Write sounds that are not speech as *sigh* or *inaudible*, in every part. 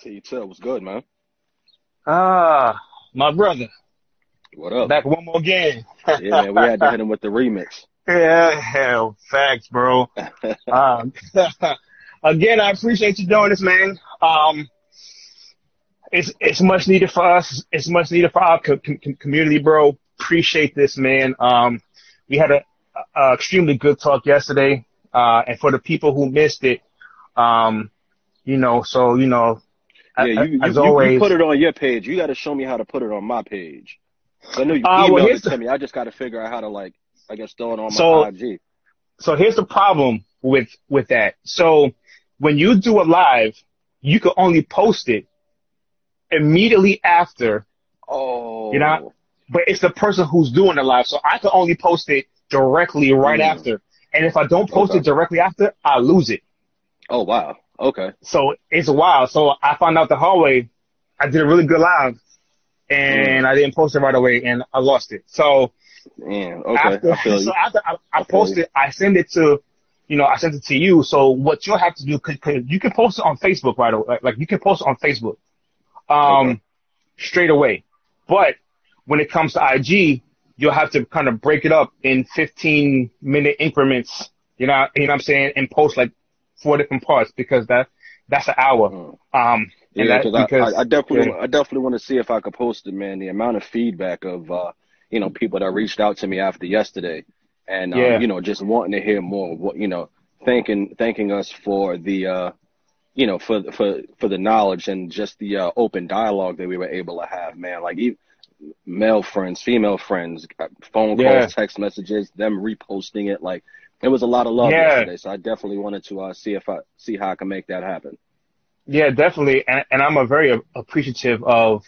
T Till was good, man. Ah, my brother. What up? Back one more game. yeah, man, we had to hit him with the remix. *laughs* Yeah, hell, facts, bro. *laughs* um, *laughs* again, I appreciate you doing this, man. Um, it's it's much needed for us. It's much needed for our co- com- community, bro. Appreciate this, man. Um, we had a, a extremely good talk yesterday, uh, and for the people who missed it, um, you know, so you know, yeah, you, as you, always, you put it on your page. You got to show me how to put it on my page. I know you Uh, emailed well, it to the- me. I just got to figure out how to like, I guess, throw it on my So- IG. so here's the problem with with that. So when you do a live, you can only post it immediately after, Oh, You know, but it's the person who's doing the live. So I can only post it directly right Mm. after. And if I don't post Okay. it directly after, I lose it. oh wow, okay. So it's wild. So I found out the hard way. I did a really good live and Mm. I didn't post it right away and I lost it. So Man, okay, after, I so after I, I I feel post you. it, I send it to, you know, I sent it to you. So what you'll have to do, cause, 'cause you can post it on Facebook right away. Like, like you can post it on Facebook, um, Okay. straight away. But when it comes to IG, you'll have to kind of break it up in 15 minute increments. You know, you know what I'm saying, and post like four different parts because that that's an hour. Mm. Um, Yeah, that, cause I, I, definitely, yeah. I definitely want to see if I could post it, man. The amount of feedback of, uh, you know, people that reached out to me after yesterday, and um, Yeah. you know, just wanting to hear more. What you know, thanking, thanking us for the, uh, you know, for for for the knowledge and just the uh, open dialogue that we were able to have, man. Like even male friends, female friends, uh, phone calls, Yeah. text messages, them reposting it. Like it was a lot of love Yeah. yesterday. So I definitely wanted to uh, see if I see how I can make that happen. Yeah, definitely. And, and I'm a very appreciative of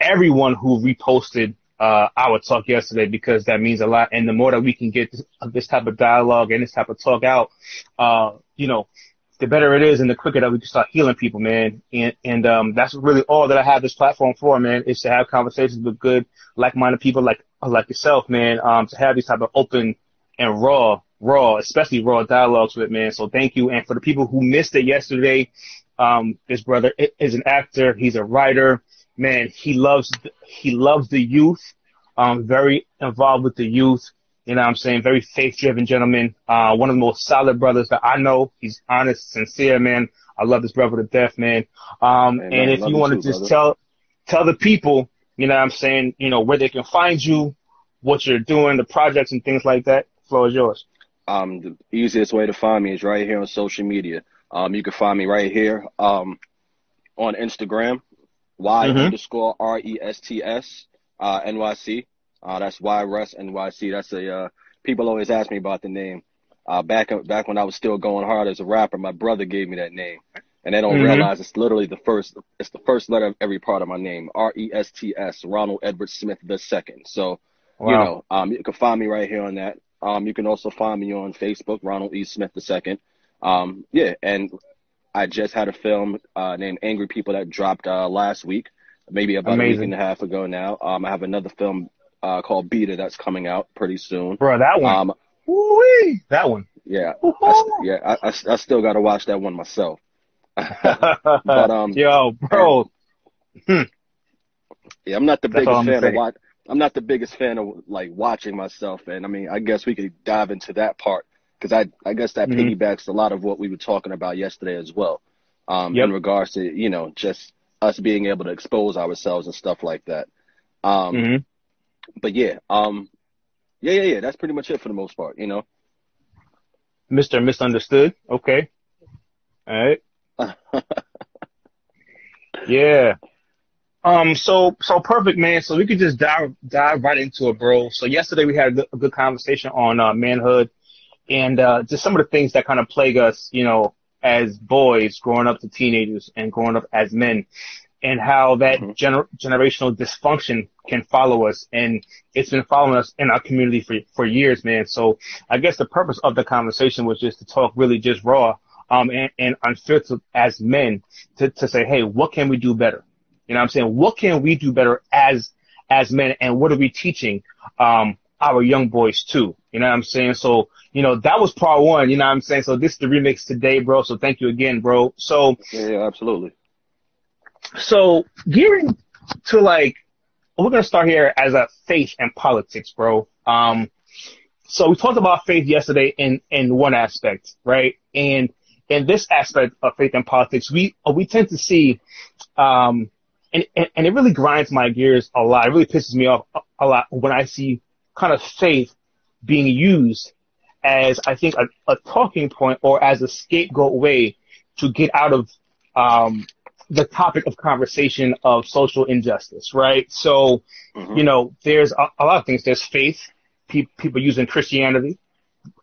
everyone who reposted uh, our talk yesterday because that means a lot. And the more that we can get this, this type of dialogue and this type of talk out, uh, you know, the better it is and the quicker that we can start healing people, man. And, and, um, that's really all that I have this platform for, man, is to have conversations with good, like-minded people like, like yourself, man, um, to have these type of open and raw, raw, especially raw dialogues with, man. So thank you. And for the people who missed it yesterday, um, this brother is an actor. He's a writer. Man, he loves he loves the youth. Um, very involved with the youth. You know what I'm saying? Very faith driven gentleman. Uh, one of the most solid brothers that I know. He's honest, sincere, man. I love this brother to death, man. Um, Amen. and if you you want to just brother. tell tell the people, you know what I'm saying, you know, where they can find you, what you're doing, the projects and things like that, floor is yours. Um, the easiest way to find me is right here on social media. Um, you can find me right here um, on Instagram, Y Mhm. underscore R E S T S uh, NYC. Uh, that's Y Russ NYC. That's a uh, people always ask me about the name. Uh, back back when I was still going hard as a rapper, my brother gave me that name, and they don't Mhm. realize it's literally the first. It's the first letter of every part of my name. R E S T S. Ronald Edward Smith the second. So you know, um, you can find me right here on that. Um, you can also find me on Facebook, Ronald E. Smith II. Um, yeah, and I just had a film uh, named Angry People that dropped uh, last week, maybe about a week and a half ago now. Um, I have another film uh, called Beta that's coming out pretty soon. Bro, that one. Um, Woo-wee. That one. yeah, I, yeah, I, I, I still got to watch that one myself. *laughs* but um, *laughs* Yo, bro. Yeah, I'm not the That's biggest fan of watch. I'm not the biggest fan of like watching myself, and I mean, I guess we could dive into that part because I, I guess that Mhm. piggybacks a lot of what we were talking about yesterday as well, um, Yep. in regards to you know just us being able to expose ourselves and stuff like that. Um, hmm But yeah, um, yeah, yeah, yeah. That's pretty much it for the most part. You know. Mr. Misunderstood. Okay. All right. *laughs* Yeah. Um. So so perfect, man. So we could just dive dive right into it, bro. So yesterday we had a good, a good conversation on uh, manhood and uh, just some of the things that kind of plague us, you know, as boys growing up to teenagers and growing up as men, and how that Mhm. gener- generational dysfunction can follow us, and it's been following us in our community for for years, man. So I guess the purpose of the conversation was just to talk really just raw, um, and, and unfiltered as men to to say, hey, what can we do better? You know what I'm saying? What can we do better as as men and what are we teaching um our young boys too? You know what I'm saying? So, you know, that was part one, you know what I'm saying? So this is the remix today, bro. So thank you again, bro. So Yeah, yeah, absolutely. so gearing to like, we're gonna start here as a faith and politics, bro. Um, so we talked about faith yesterday in in one aspect, right? And in this aspect of faith and politics, we we tend to see, um, and and it really grinds my gears a lot. It really pisses me off a, a lot when I see kind of faith being used as I think a, a talking point or as a scapegoat way to get out of um, the topic of conversation of social injustice, right? So, mm-hmm. you know, there's a, a, lot of things. There's faith. Pe- people using Christianity.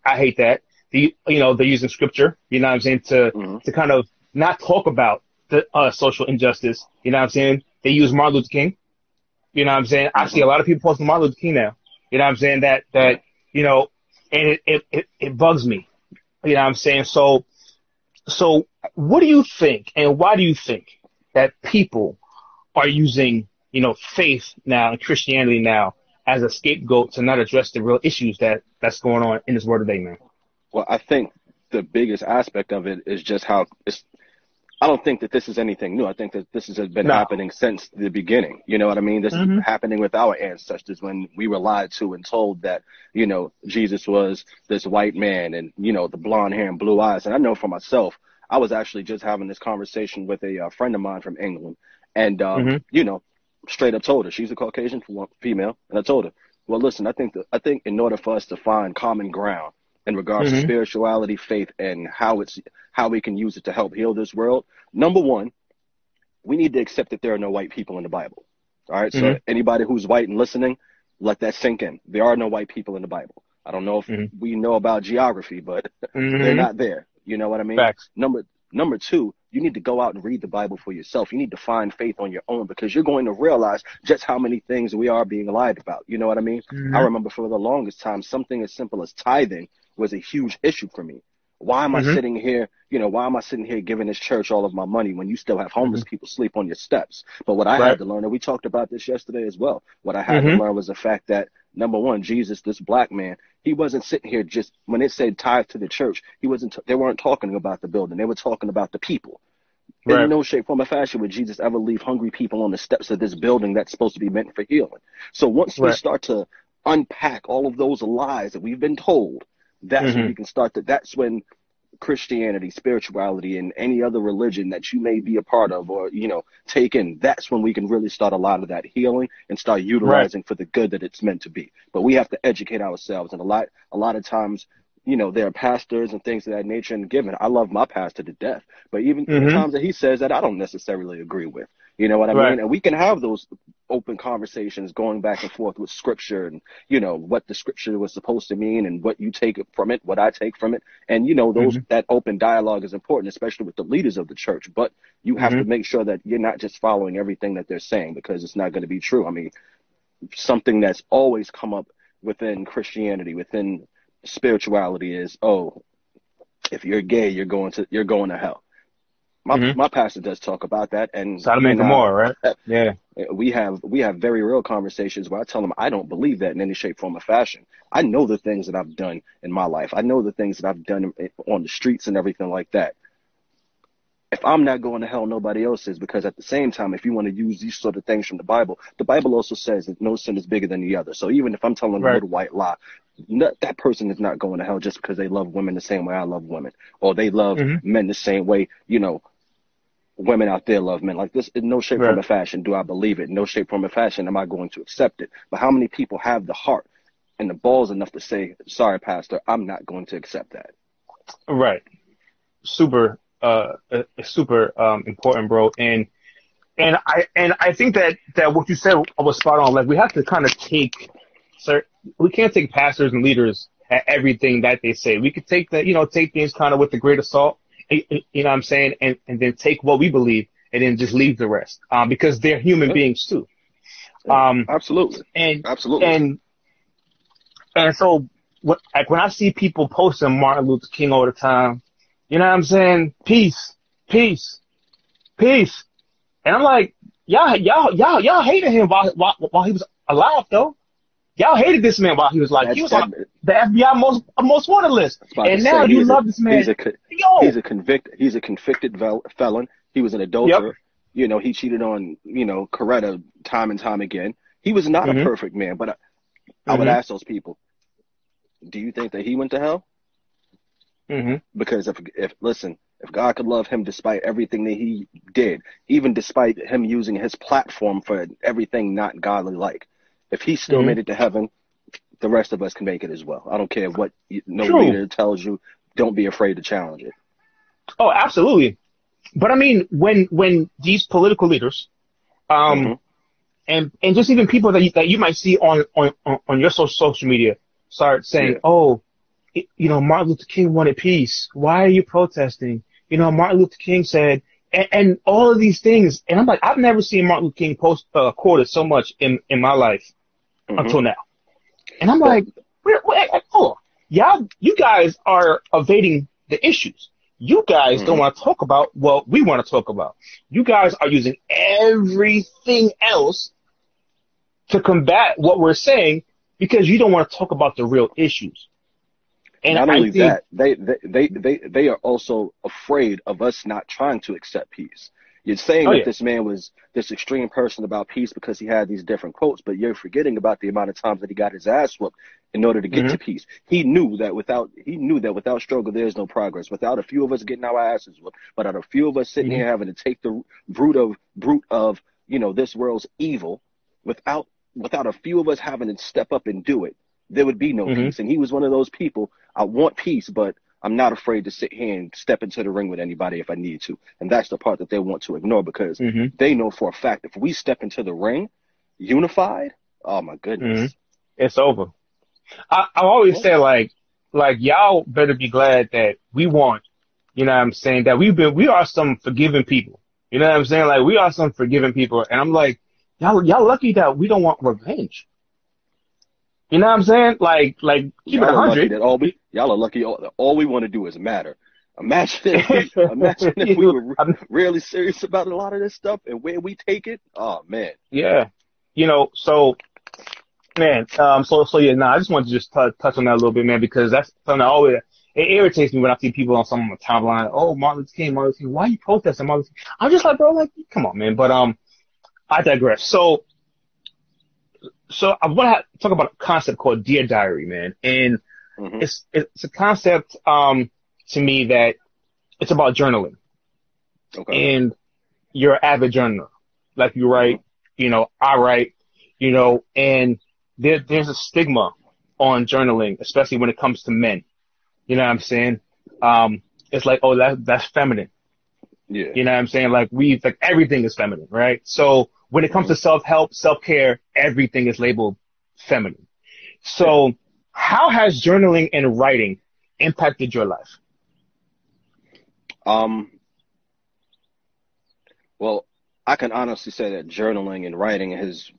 I hate that. The, you know, they're using scripture, you know what I'm saying, to, mm-hmm. to kind of not talk about the uh, social injustice. You know what I'm saying? They use Martin Luther King. You know what I'm saying? I see a lot of people posting Martin Luther King now. You know what I'm saying? That, that, you know, and it, it, it, it bugs me. You know what I'm saying? So, so what do you think and why do you think that people are using, you know, faith now and Christianity now as a scapegoat to not address the real issues that that's going on in this world today, man? Well, I think the biggest aspect of it is just how it's I don't think that this is anything new. I think that this has been no. happening since the beginning. You know what I mean? This mm-hmm. is happening with our ancestors when we were lied to and told that, you know, Jesus was this white man and, you know, the blonde hair and blue eyes. And I know for myself, I was actually just having this conversation with a uh, friend of mine from England. And, um, mm-hmm. you know, straight up told her she's a Caucasian female. And I told her, well, listen, I think, that, I think in order for us to find common ground, in regards mm-hmm. to spirituality, faith, and how it's how we can use it to help heal this world. Number one, we need to accept that there are no white people in the Bible. All right? mm-hmm. So anybody who's white and listening, let that sink in. There are no white people in the Bible. I don't know if mm-hmm. we know about geography, but *laughs* mm-hmm. they're not there. You know what I mean? Facts. Number number two, you need to go out and read the Bible for yourself. You need to find faith on your own because you're going to realize just how many things we are being lied about. You know what I mean? Mm-hmm. I remember for the longest time, something as simple as tithing was a huge issue for me. Why am mm-hmm. I sitting here? You know, why am I sitting here giving this church all of my money when you still have homeless mm-hmm. people sleep on your steps? But what I right. had to learn, and we talked about this yesterday as well, what I had mm-hmm. to learn was the fact that number one, Jesus, this black man, he wasn't sitting here just when it said tithe to the church, he wasn't, they weren't talking about the building. They were talking about the people. Right. In no shape, form, or fashion would Jesus ever leave hungry people on the steps of this building that's supposed to be meant for healing. So once right. we start to unpack all of those lies that we've been told, that's mm-hmm. when you can start to, that's when Christianity, spirituality, and any other religion that you may be a part of or, you know, take in, that's when we can really start a lot of that healing and start utilizing right. for the good that it's meant to be. But we have to educate ourselves. And a lot, a lot of times, you know, there are pastors and things of that nature. And given, I love my pastor to death, but even mm-hmm. the times that he says that I don't necessarily agree with. You know what I right. mean? And we can have those open conversations going back and forth with scripture and, you know, what the scripture was supposed to mean and what you take from it, what I take from it. And, you know, those, mm-hmm. that open dialogue is important, especially with the leaders of the church. But you have mm-hmm. to make sure that you're not just following everything that they're saying because it's not going to be true. I mean, something that's always come up within Christianity, within spirituality is, oh, if you're gay, you're going to, you're going to hell my mm-hmm. my pastor does talk about that, and Sodom and Gomorrah, right? Yeah, we have we have very real conversations where I tell him I don't believe that in any shape, form, or fashion. I know the things that I've done in my life. I know the things that I've done on the streets and everything like that. If I'm not going to hell, nobody else is. Because at the same time, if you want to use these sort of things from the Bible, the Bible also says that no sin is bigger than the other. So even if I'm telling right. a little white lie, that person is not going to hell just because they love women the same way I love women, or they love mm-hmm. men the same way. You know, women out there love men. Like this, in no shape, right. form, or fashion do I believe it. In no shape, form, or fashion am I going to accept it. But how many people have the heart and the balls enough to say, "Sorry, Pastor, I'm not going to accept that." Right. Super, uh, uh, super um, important, bro. And and I and I think that that what you said was spot on. Like we have to kind of take, sir, we can't take pastors and leaders at everything that they say. We could take the, you know, take things kind of with a grain of salt you know what I'm saying? And, and then take what we believe and then just leave the rest. Um, because they're human yeah. beings too. Um, absolutely. And, absolutely. And, and so what, like when I see people posting Martin Luther King all the time, you know what I'm saying? Peace, peace, peace. And I'm like, y'all, y'all, y'all, y'all hated him while, while, while he was alive though. Y'all hated this man while he was like That's he was on the FBI most most wanted list, and now you love a, this man. He's a, Yo. he's a convicted he's a convicted felon. He was an adulterer. Yep. You know, he cheated on, you know, Coretta time and time again. He was not Mhm. a perfect man, but I, I would ask those people, do you think that he went to hell? hmm Because if, if listen, if God could love him despite everything that he did, even despite him using his platform for everything not godly like, if he still Mhm. made it to heaven, the rest of us can make it as well. I don't care what you- no True. leader tells you. Don't be afraid to challenge it. Oh, absolutely. But I mean, when when these political leaders, um, Mhm. and and just even people that you, that you might see on on on- on your social social media start saying, Yeah. "Oh, it- you know, Martin Luther King wanted peace. Why are you protesting?" You know, Martin Luther King said, and, and all of these things. And I'm like, I've never seen Martin Luther King post uh, quoted so much in in my life Mhm. until now. And I'm like, wait, wait, wait, hold on. Y'all, you guys are evading the issues. You guys don't Mhm. want to talk about what we want to talk about. You guys are using everything else to combat what we're saying because you don't want to talk about the real issues. And not I only think, that, they, they they they they are also afraid of us not trying to accept peace. You're saying Oh, that yeah. this man was this extreme person about peace because he had these different quotes, but you're forgetting about the amount of times that he got his ass whooped in order to get Mhm. to peace. He knew that without he knew that without struggle there's no progress. Without a few of us getting our asses whooped, without a few of us sitting Mhm. here having to take the root of root of you know this world's evil, without without a few of us having to step up and do it, there would be no Mhm. peace. And he was one of those people. I want peace, but I'm not afraid to sit here and step into the ring with anybody if I need to. And that's the part that they want to ignore because Mhm. they know for a fact if we step into the ring unified, oh my goodness. it's over. I, I always say like, like y'all better be glad that we want, you know what I'm saying, that we've been, we are some forgiving people. You know what I'm saying? Like we are some forgiving people. And I'm like, y'all, y'all lucky that we don't want revenge. You know what I'm saying? Like, like keep Y'all it a are lucky hundred. that all we y'all are lucky all, all we want to do is matter. Imagine if we, *laughs* imagine if we were really serious about a lot of this stuff and where we take it. Oh man. Yeah. You know, so man, um, so so yeah, nah, I just wanted to just t- touch on that a little bit, man, because that's something that always it irritates me when I see people on some of my timeline. Oh, Martin Luther King, Martin Luther King, why are you protesting Martin Luther King? I'm just like, bro, like, come on, man. But um, I digress. So, so I want to talk about a concept called Dear Diary, man, and hmm it's it's a concept um to me that it's about journaling Okay. and you're an avid journaler. Like you write, you know, I write, you know, and there, there's a stigma on journaling, especially when it comes to men. You know what I'm saying? Um, it's like, oh, that, that's feminine. Yeah. You know what I'm saying? Like we, like everything is feminine, right? So when it comes to self-help, self-care, everything is labeled feminine. So how has journaling and writing impacted your life? Um, well, I can honestly say that journaling and writing has,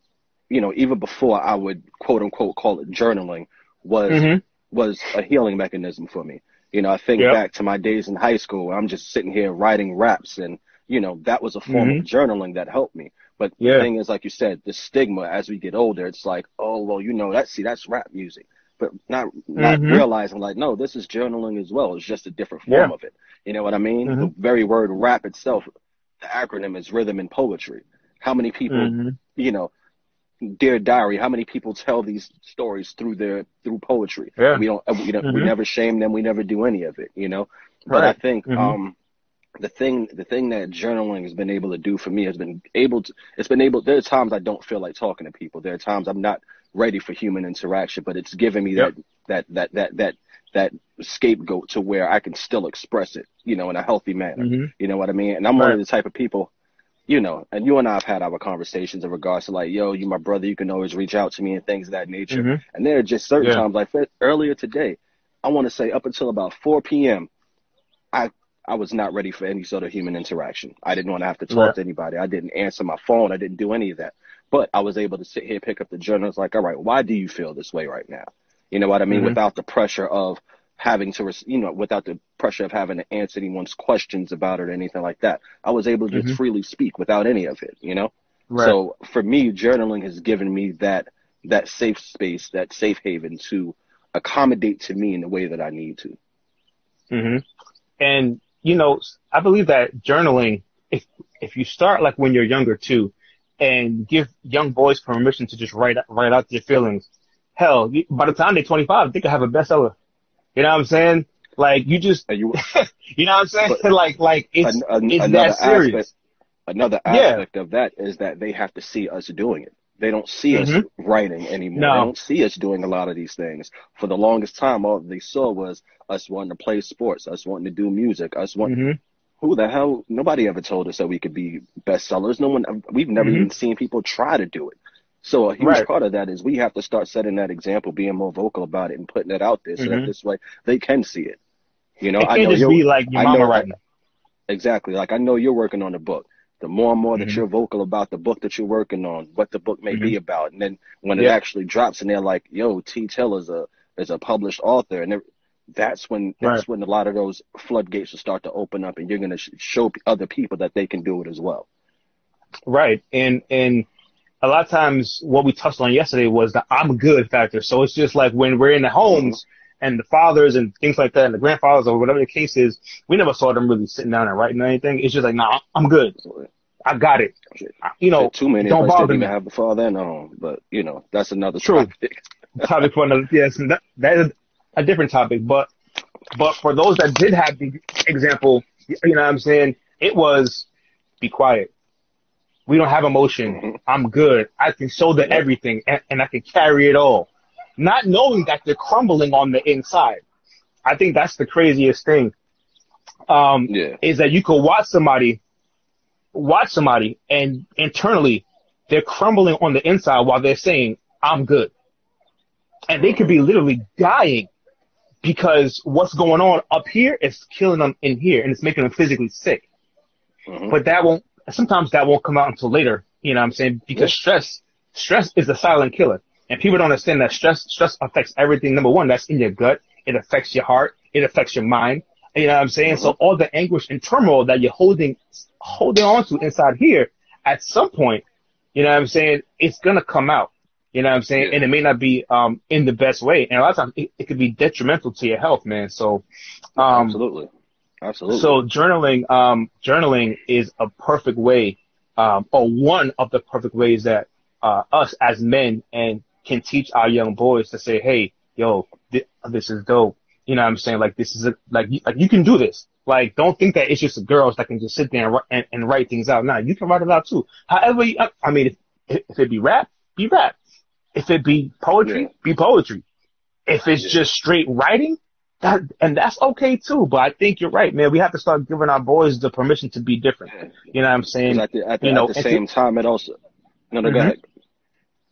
you know, even before I would quote unquote call it journaling, was Mm-hmm. was a healing mechanism for me. You know, I think Yep. back to my days in high school. where I'm just sitting here writing raps, and you know, that was a form of journaling that helped me. But Yeah. the thing is, like you said, the stigma as we get older, it's like, oh well, you know, that's see, that's rap music, but not not Mhm. realizing like, no, this is journaling as well. It's just a different form Yeah. of it. You know what I mean? Mhm. The very word rap itself, the acronym is rhythm and poetry. How many people, Mhm. you know, Dear Diary, how many people tell these stories through their through poetry? Yeah. We don't we don't we Mhm. never shame them, we never do any of it, you know? But I Right. think Mhm. um the thing the thing that journaling has been able to do for me has been able to it's been able there are times I don't feel like talking to people. There are times I'm not ready for human interaction, but it's given me Yep. that that that that that that scapegoat to where I can still express it, you know, in a healthy manner. Mhm. You know what I mean? And I'm one of the type of people, you know, and you and I have had our conversations in regards to like, yo, you my brother, you can always reach out to me and things of that nature. Mhm. And there are just certain Yeah. times, like earlier today, I want to say up until about 4 p.m., I was not ready for any sort of human interaction. I didn't want to have to talk Right. to anybody. I didn't answer my phone. I didn't do any of that. But I was able to sit here, pick up the journal. It's like, all right, why do you feel this way right now? You know what I mean? Mhm. Without the pressure of having to, you know, without the pressure of having to answer anyone's questions about it or anything like that. I was able to just Mhm. freely speak without any of it, you know? Right. So for me, journaling has given me that that safe space, that safe haven to accommodate to me in the way that I need to. Mm hmm And you know, I believe that journaling if if you start like when you're younger too, and give young boys permission to just write write out their feelings, hell, by the time they're 25, they could have a bestseller. You know what I'm saying? Like you just, you, *laughs* you know what I'm saying? like like it's an, an, it's that serious. Aspect, another aspect yeah. of that is that they have to see us doing it. They don't see mm-hmm. us writing anymore. No. They don't see us doing a lot of these things. For the longest time, all they saw was us wanting to play sports, us wanting to do music, us wanting. Mm-hmm. Who the hell? Nobody ever told us that we could be bestsellers. No one. We've never mm-hmm. even seen people try to do it. So a huge right. part of that is we have to start setting that example, being more vocal about it, and putting it out there, so that mm-hmm. this way they can see it. You know, it can't I know just be like your mama right now. Exactly. Like I know you're working on a book the more and more mm-hmm. that you're vocal about the book that you're working on, what the book may mm-hmm. be about, and then when it actually drops and they're like, "Yo, T. Till is a is a published author," and that's when that's right. when a lot of those floodgates will start to open up, and you're going to sh- show other people that they can do it as well. Right, and and a lot of times what we touched on yesterday was the "I'm good" factor. So it's just like when we're in the homes. Mm-hmm and the fathers and things like that and the grandfathers or whatever the case is, we never saw them really sitting down and writing anything. It's just like, nah, I'm good. I got it. You know, too many don't bother me. Have the father and home, but you know that's another True. topic. *laughs* topic for another. Yes, that, that is a different topic. But but for those that did have the example, you know, what I'm saying it was be quiet. We don't have emotion. Mm-hmm. I'm good. I can show the everything and, and I can carry it all not knowing that they're crumbling on the inside. I think that's the craziest thing. Um, yeah. is that you could watch somebody, watch somebody and internally they're crumbling on the inside while they're saying, I'm good. And they could be literally dying because what's going on up here is killing them in here and it's making them physically sick. Mm-hmm. But that won't, sometimes that won't come out until later. You know what I'm saying? Because yeah. stress, stress is a silent killer. And people don't understand that stress, stress affects everything. Number one, that's in your gut. It affects your heart. It affects your mind. You know what I'm saying? So all the anguish and turmoil that you're holding, holding on to inside here, at some point, you know what I'm saying? It's going to come out. You know what I'm saying? Yeah. And it may not be, um, in the best way. And a lot of times it, it could be detrimental to your health, man. So, um, absolutely. Absolutely. So journaling, um, journaling is a perfect way, um, or one of the perfect ways that, uh, us as men and can teach our young boys to say, hey, yo, th- this is dope. You know what I'm saying? Like this is a, like, like you can do this. Like don't think that it's just girls that can just sit there and, and, and write things out. Nah, you can write it out too. However, you, I mean, if, if it be rap, be rap. If it be poetry, yeah. be poetry. If it's yeah. just straight writing, that and that's okay too. But I think you're right, man. We have to start giving our boys the permission to be different. You know what I'm saying? At the, at the, you know, at the same time, it also. No, no, mm-hmm. go ahead.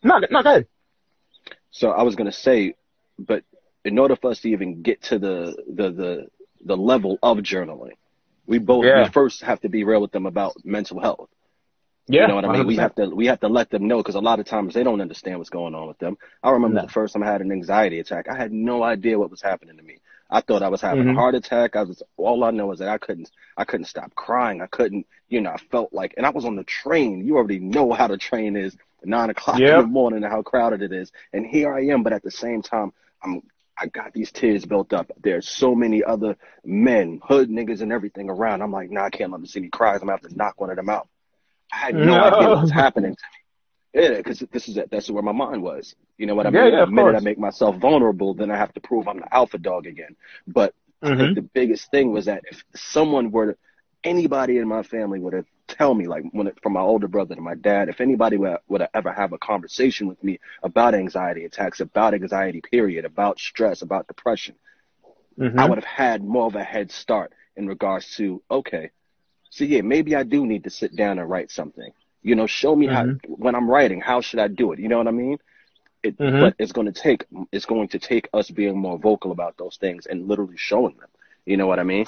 No, no, go ahead. So I was gonna say, but in order for us to even get to the the the, the level of journaling, we both yeah. we first have to be real with them about mental health. Yeah, you know what I mean. 100%. We have to we have to let them know because a lot of times they don't understand what's going on with them. I remember no. the first time I had an anxiety attack. I had no idea what was happening to me. I thought I was having mm-hmm. a heart attack. I was all I know is that I couldn't I couldn't stop crying. I couldn't, you know, I felt like and I was on the train. You already know how the train is nine o'clock yep. in the morning and how crowded it is. And here I am, but at the same time, I'm I got these tears built up. There's so many other men, hood niggas, and everything around. I'm like, nah, I can't let them see me cry. I'm gonna have to knock one of them out. I had no, no. idea what was happening to me. Yeah, because this is that's where my mind was. You know what I mean? Yeah, yeah, the minute course. I make myself vulnerable, then I have to prove I'm the alpha dog again. But mm-hmm. I think the biggest thing was that if someone were to, anybody in my family would have tell me, like when it, from my older brother to my dad, if anybody would, would ever have a conversation with me about anxiety attacks, about anxiety period, about stress, about depression, mm-hmm. I would have had more of a head start in regards to, okay, so yeah, maybe I do need to sit down and write something. You know, show me mm-hmm. how when I'm writing, how should I do it? You know what I mean? It, mm-hmm. But it's going to take it's going to take us being more vocal about those things and literally showing them. You know what I mean?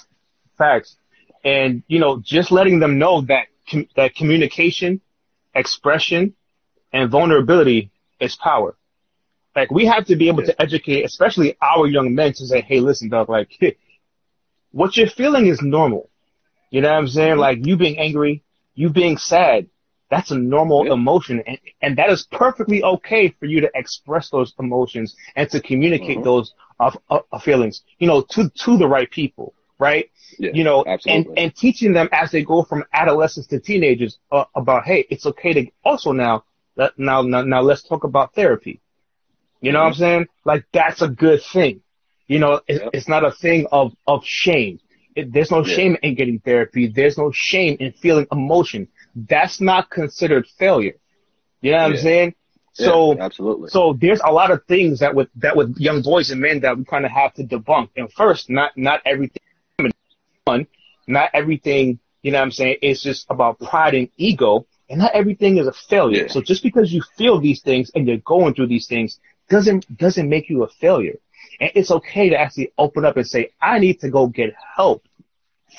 Facts. And you know, just letting them know that com- that communication, expression, and vulnerability is power. Like we have to be able to educate, especially our young men, to say, "Hey, listen, dog. Like, *laughs* what you're feeling is normal. You know what I'm saying? Mm-hmm. Like you being angry, you being sad, that's a normal yeah. emotion, and, and that is perfectly okay for you to express those emotions and to communicate mm-hmm. those of, of feelings, you know, to to the right people right? Yeah, you know, and, absolutely. and teaching them as they go from adolescents to teenagers uh, about, hey, it's okay to also now, let, now, now, now let's talk about therapy. You know what I'm saying? Like that's a good thing. You know, it, Yep. it's not a thing of, of shame. It, there's no Yeah. shame in getting therapy. There's no shame in feeling emotion. That's not considered failure. You know what I'm Yeah. saying? Yeah, So, absolutely. so there's a lot of things that with that with young boys and men that we kind of have to debunk. And first, not not everything fun, not everything. You know what I'm saying? It's just about pride and ego, and not everything is a failure. Yeah. So just because you feel these things and you're going through these things doesn't doesn't make you a failure. And it's okay to actually open up and say, I need to go get help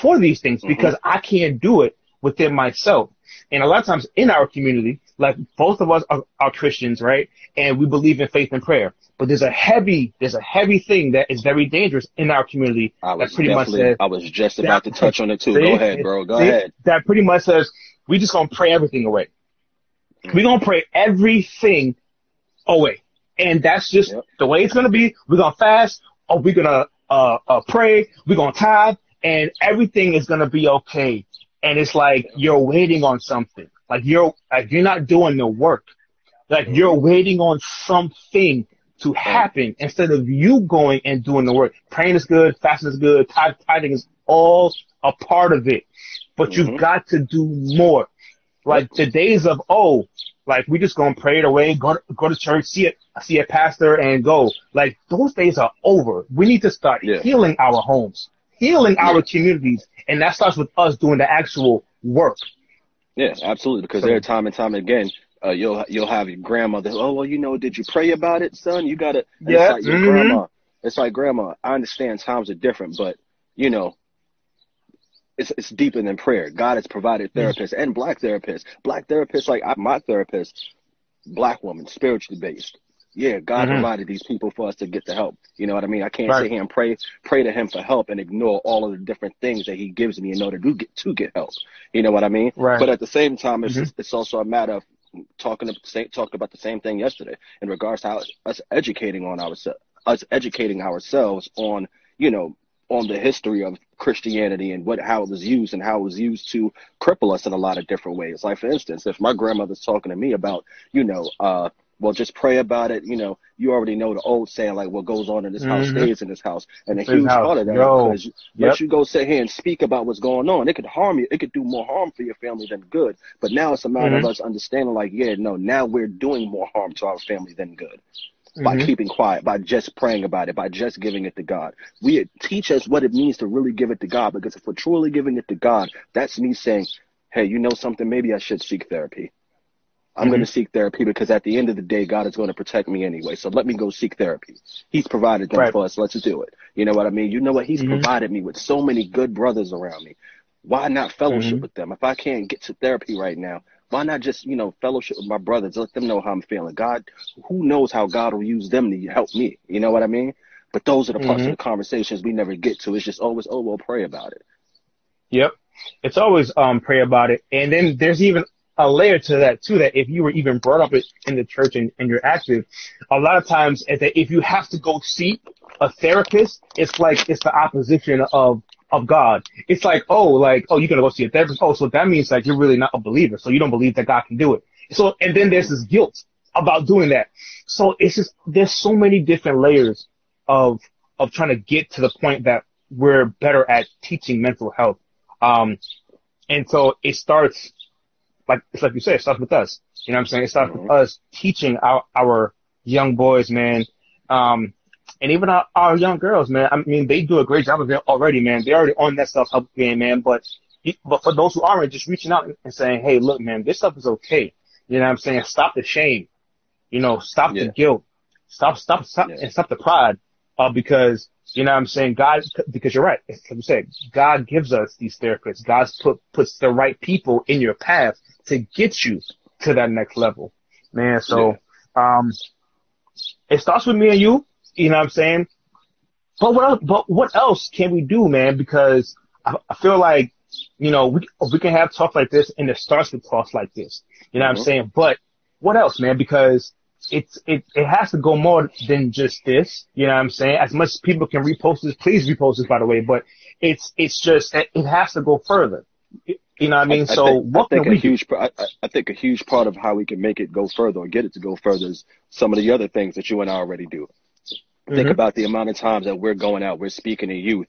for these things Mm-hmm. because I can't do it within myself. And a lot of times in our community, like both of us are, are Christians, right? And we believe in faith and prayer. But there's a heavy, there's a heavy thing that is very dangerous in our community I was that pretty much says, I was just about to touch on it too. See? *laughs* Go ahead, bro. Go See? ahead. that pretty much says, we just gonna pray everything away. We're gonna pray everything away. And that's just Yep. the way it's gonna be. We're gonna fast, or we're gonna uh, uh, pray, we're gonna tithe, and everything is gonna be okay. And it's like you're waiting on something. Like you're like you're not doing the work. Like you're waiting on something to happen instead of you going and doing the work. Praying is good, fasting is good, tithing is all a part of it. But Mhm. you've got to do more. Like the days of oh, like we just gonna pray it away, go to, go to church, see it, see a pastor, and go. Like those days are over. We need to start Yeah. healing our homes, healing our communities, and that starts with us doing the actual work. Yeah, absolutely. Because So- there time and time again, uh, you'll you'll have your grandmother. Oh well, you know, did you pray about it, son? You got to. Yeah, It's like your mhm. grandma. It's like grandma. I understand times are different, but you know, it's it's deeper than prayer. God has provided therapists and black therapists. Black therapists, like I, my therapist, black woman, spiritually based. Yeah, God Mhm. provided these people for us to get the help. You know what I mean? I can't Right. sit here and pray pray to Him for help and ignore all of the different things that He gives me in order to get to get help. You know what I mean? Right. But at the same time, it's Mhm. just, it's also a matter of talking say, talked about the same thing yesterday in regards to how us educating on ourselves, us educating ourselves on you know on the history of Christianity and what how it was used and how it was used to cripple us in a lot of different ways. Like for instance, if my grandmother's talking to me about you know uh well just pray about it, you know you already know the old saying like what goes on in this house Mhm. stays in this house, and a huge house. part of that Yo. because Yep. once you go sit here and speak about what's going on, it could harm you. It could do more harm for your family than good. But now it's a matter Mhm. of us understanding, like, yeah, no, now we're doing more harm to our family than good by Mhm. keeping quiet, by just praying about it, by just giving it to God. We teach us what it means to really give it to God, because if we're truly giving it to God, that's me saying, hey, you know something? Maybe I should seek therapy. I'm Mhm. going to seek therapy because at the end of the day, God is going to protect me anyway. So let me go seek therapy. He's provided them Right. for us. Let's do it. You know what I mean? You know what? He's Mhm. provided me with so many good brothers around me. Why not fellowship Mhm. with them? If I can't get to therapy right now, why not just, you know, fellowship with my brothers? Let them know how I'm feeling. God, who knows how God will use them to help me? You know what I mean? But those are the parts of the conversations we never get to. It's just always, oh, well, pray about it. Yep. It's always um pray about it. And then there's even a layer to that too that if you were even brought up in the church and, and you're active, a lot of times is that if you have to go see a therapist, it's like it's the opposition of of God. It's like, oh, like, oh, you're gonna go see a therapist. Oh, so that means like you're really not a believer. So you don't believe that God can do it. So and then there's this guilt about doing that. So it's just there's so many different layers of of trying to get to the point that we're better at teaching mental health. Um, and so it starts, like it's like you said, it starts with us. You know what I'm saying? It starts with us teaching our our young boys, man, um, and even our, our young girls, man. I mean, they do a great job of it already, man. They're already on that self help game, man. But but for those who aren't, just reaching out and saying, hey, look, man, this stuff is okay. You know what I'm saying? Stop the shame. You know, stop Yeah. the guilt. Stop, stop, stop, Yeah. and stop the pride. Uh, because you know what I'm saying? God, because you're right. Like you said, God gives us these therapists. God's put, puts the right people in your path to get you to that next level. Man, so, um, it starts with me and you, you know what I'm saying? But what else, but what else can we do, man? Because I, I feel like, you know, we, we can have talks like this and it starts with talks like this. You know what I'm Mhm. saying? But what else, man? Because it's, it, it has to go more than just this. You know what I'm saying? As much as people can repost this, please repost this, by the way, but it's it's just it has to go further. You know what I mean? I, so I think, what I think a we huge, I, I think a huge part of how we can make it go further or get it to go further is some of the other things that you and I already do. Think Mhm. about the amount of times that we're going out, we're speaking to youth,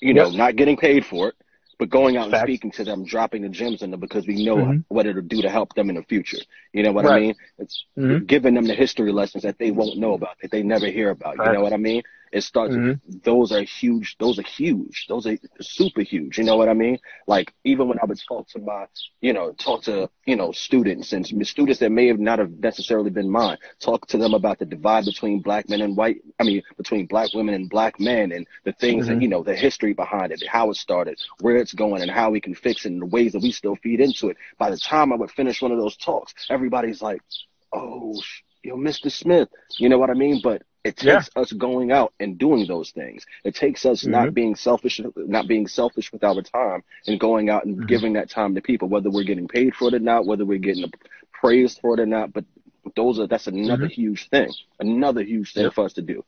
you know, Yep. not getting paid for it, but going out and speaking to them, dropping the gems in them because we know Mhm. what it'll do to help them in the future. You know what I mean? It's Mhm. giving them the history lessons that they won't know about, that they never hear about. You know what I mean? It starts. Mhm. Those are huge. Those are huge. Those are super huge. You know what I mean? Like even when I would talk to my, you know, talk to you know students and students that may have not have necessarily been mine, talk to them about the divide between black men and white. I mean, between black women and black men, and the things that Mhm. you know, the history behind it, how it started, where it's going, and how we can fix it, and the ways that we still feed into it. By the time I would finish one of those talks, everybody's like, "Oh, sh- yo, Mr. Smith," you know what I mean? But it Yeah. takes us going out and doing those things. It takes us Mhm. not being selfish, not being selfish with our time, and going out and Mhm. giving that time to people, whether we're getting paid for it or not, whether we're getting praised for it or not. But those are that's another Mhm. huge thing, another huge thing Yep. for us to do.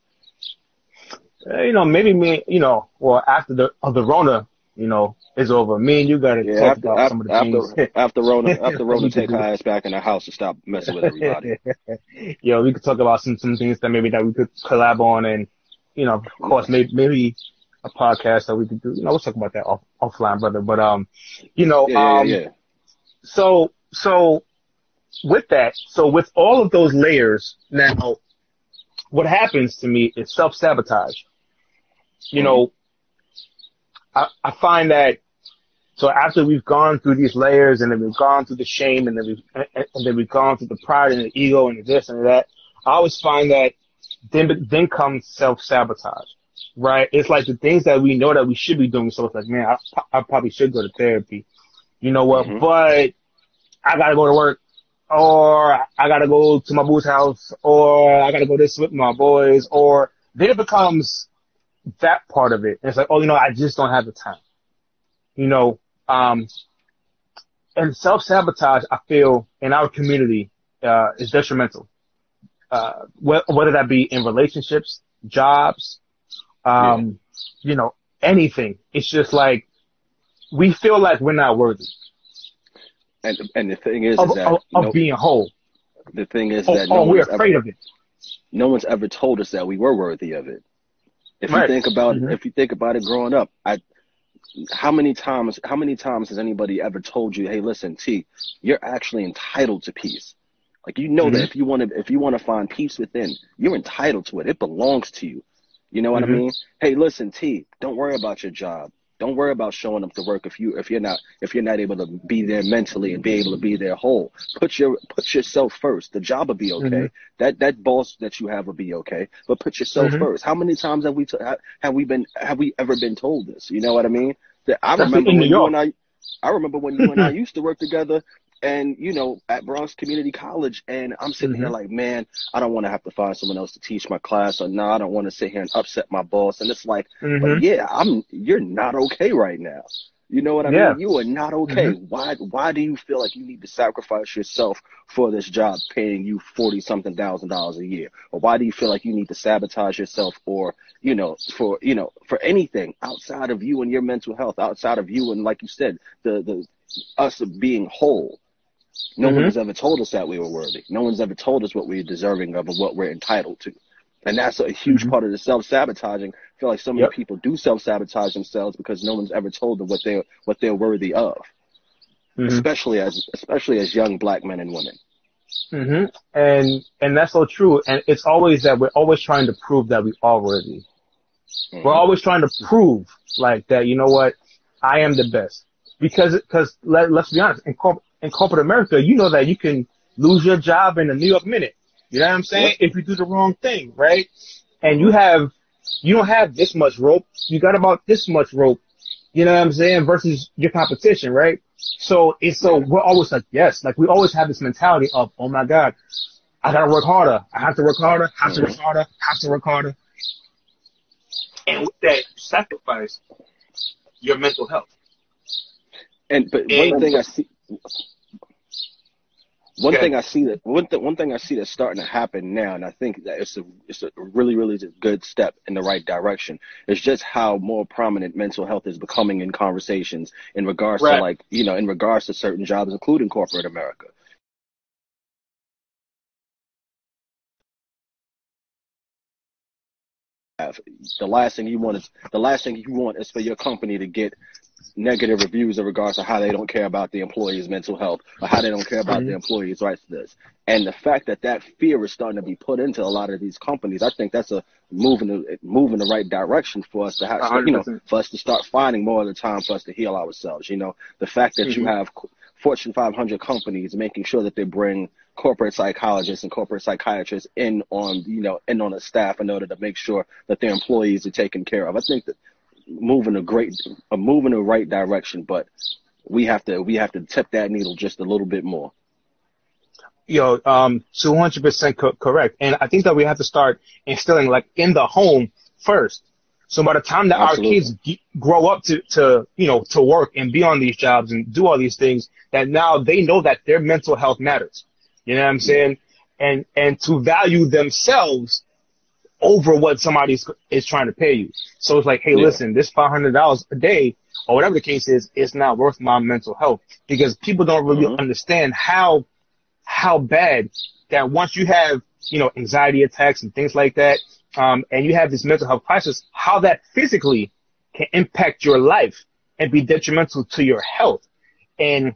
Uh, you know, maybe me, you know, well, after the of the Rona, you know, it's over, me and you got to Yeah, talk after about some of after the after, things. after Rona, after *laughs* Rona, take her ass back in the house and stop messing with everybody. *laughs* yeah, we could talk about some some things that maybe that we could collab on, and you know, of course, maybe maybe a podcast that we could do. You know, we'll talk about that off, offline, brother. But um, you know, Yeah, yeah, um, yeah. so so with that, so with all of those layers, now what happens to me is self sabotage. You know, I, I find that so after we've gone through these layers and then we've gone through the shame and then we've and, then we've gone through the pride and the ego and the this and that, I always find that then then comes self sabotage. Right? It's like the things that we know that we should be doing. So it's like, man, I, I probably should go to therapy. You know what? Mhm. But I gotta go to work, or I gotta go to my boo's house, or I gotta go this with my boys, or then it becomes that part of it. And it's like, oh, you know, I just don't have the time. You know, um, and self sabotage, I feel in our community, uh, is detrimental. Uh, wh- whether that be in relationships, jobs, um, you know, anything. It's just like, we feel like we're not worthy And and the thing is, of, is that of, of no, being whole. the thing is Or, that no or we're afraid ever, of it. no one's ever told us that we were worthy of it. If Right. you think about Mhm. if you think about it growing up, I how many times how many times has anybody ever told you, "Hey, listen, T, you're actually entitled to peace." Like you know Mhm. that if you want to if you want to find peace within, you're entitled to it. It belongs to you. You know what Mhm. I mean? Hey, listen, T, don't worry about your job. Don't worry about showing up to work if you if you're not if you're not able to be there mentally and be able to be there whole. Put your put yourself first. The job will be okay. Mhm. That that boss that you have will be okay. But put yourself Mhm. first. How many times have we t- have we been have we ever been told this? You know what I mean? That I Especially remember when you and I I remember when you and I *laughs* used to work together and you know at Bronx Community College and I'm sitting here Mhm. like, man, I don't want to have to find someone else to teach my class or no, I don't want to sit here and upset my boss and it's like but Mhm. yeah, I'm you're not okay right now. You know what I Yeah. mean? You are not okay. Why why do you feel like you need to sacrifice yourself for this job paying you forty something thousand dollars a year? Or why do you feel like you need to sabotage yourself or, you know, for you know, for anything outside of you and your mental health, outside of you and like you said, the the us being whole. No one Mhm. has ever told us that we were worthy. No one's ever told us what we're deserving of and what we're entitled to. And that's a huge Mhm. part of the self sabotaging. I feel like so many Yep. people do self sabotage themselves because no one's ever told them what they're what they're worthy of. Mhm. Especially as especially as young black men and women. hmm And and that's so true. And it's always that we're always trying to prove that we are worthy. Mhm. We're always trying to prove like that. You know what? I am the best because because let, let's be honest. In, corp- in corporate America, you know that you can lose your job in a New York minute. You know what I'm saying? If you do the wrong thing, right? And you have you don't have this much rope. You got about this much rope. You know what I'm saying? Versus your competition, right? So it's so we're always like yes, like we always have this mentality of oh my god, I gotta work harder. I have to work harder. Have to work harder. Have to work harder. And with that, sacrifice your mental health. And but one And- thing I see one thing I see that one th- one thing I see that's starting to happen now, and I think that it's a it's a really really good step in the right direction. Is just how more prominent mental health is becoming in conversations in regards right. to like you know in regards to certain jobs, including corporate America. The last thing you want is the last thing you want is for your company to get negative reviews in regards to how they don't care about the employees' mental health or how they don't care about mm-hmm. the employees' rights to this. And the fact that that fear is starting to be put into a lot of these companies, I think that's a move in the move in the right direction for us to have, 100%. you know, for us to start finding more of the time for us to heal ourselves. You know, the fact that mm-hmm. you have Fortune 500 companies making sure that they bring corporate psychologists and corporate psychiatrists in on, you know, in on the staff in order to make sure that their employees are taken care of. I think that moving a great, a move in the right direction, but we have to we have to tip that needle just a little bit more. Yo, um, 200% co- correct. And I think that we have to start instilling like in the home first. So by the time that Absolutely. our kids g- grow up to, to, you know, to work and be on these jobs and do all these things, that now they know that their mental health matters. You know what I'm saying? And, and to value themselves over what somebody is trying to pay you. So it's like, hey, yeah. listen, this $500 a day or whatever the case is, it's not worth my mental health because people don't really mm-hmm. understand how, how bad that once you have, you know, anxiety attacks and things like that, um, and you have this mental health crisis, how that physically can impact your life and be detrimental to your health. And,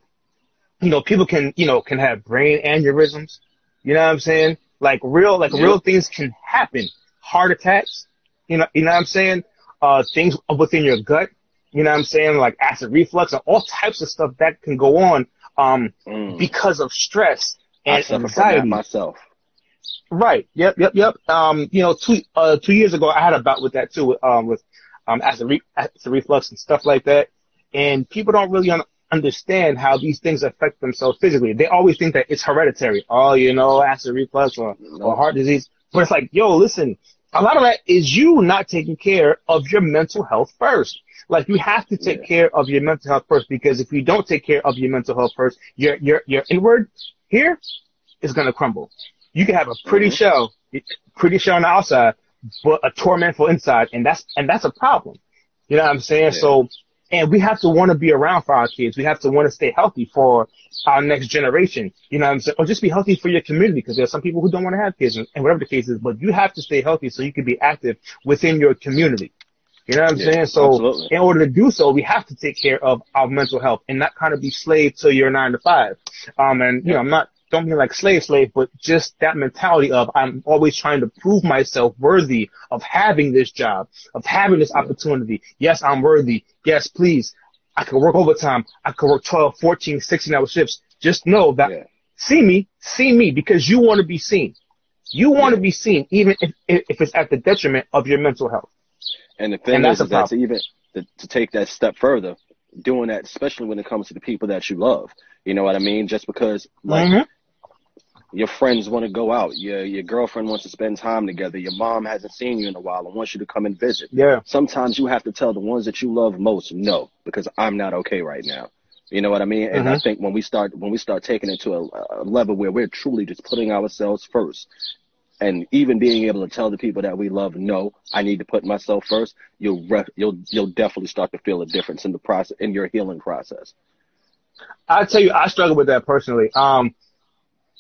you know, people can, you know, can have brain aneurysms. You know what I'm saying? Like real, like yeah. real things can happen heart attacks, you know, you know what I'm saying? Uh, things within your gut, you know what I'm saying? Like acid reflux and all types of stuff that can go on, um, mm. because of stress and anxiety. myself. Right. Yep. Yep. Yep. Um, you know, two, uh, two years ago, I had a bout with that too, um, with, um, acid, re- acid reflux and stuff like that. And people don't really un- understand how these things affect themselves physically. They always think that it's hereditary. Oh, you know, acid reflux or, or heart disease. But it's like, yo, listen, a lot of that is you not taking care of your mental health first. Like you have to take yeah. care of your mental health first because if you don't take care of your mental health first, your your your inward here is gonna crumble. You can have a pretty mm-hmm. shell, pretty shell on the outside, but a tormentful inside, and that's and that's a problem. You know what I'm saying? Yeah. So and we have to want to be around for our kids. We have to want to stay healthy for our next generation. You know what I'm saying? Or just be healthy for your community because there are some people who don't want to have kids and, and whatever the case is, but you have to stay healthy so you can be active within your community. You know what I'm yeah, saying? So absolutely. in order to do so, we have to take care of our mental health and not kind of be slave to your nine to five. Um, and you know, I'm not don't mean like slave slave, but just that mentality of I'm always trying to prove myself worthy of having this job, of having this opportunity. Yes, I'm worthy. Yes, please. I can work overtime. I can work 12, 14, 16 hour shifts. Just know that yeah. see me, see me because you want to be seen. You want yeah. to be seen even if, if it's at the detriment of your mental health. And the thing and is, is that to even to, to take that step further, doing that, especially when it comes to the people that you love. You know what I mean? Just because, like, mm-hmm your friends want to go out, your your girlfriend wants to spend time together, your mom hasn't seen you in a while and wants you to come and visit. Yeah. Sometimes you have to tell the ones that you love most no, because I'm not okay right now. You know what I mean? And mm-hmm. I think when we start when we start taking it to a, a level where we're truly just putting ourselves first, and even being able to tell the people that we love, no, I need to put myself first. You'll you'll you'll definitely start to feel a difference in the process in your healing process. I tell you, I struggle with that personally. Um,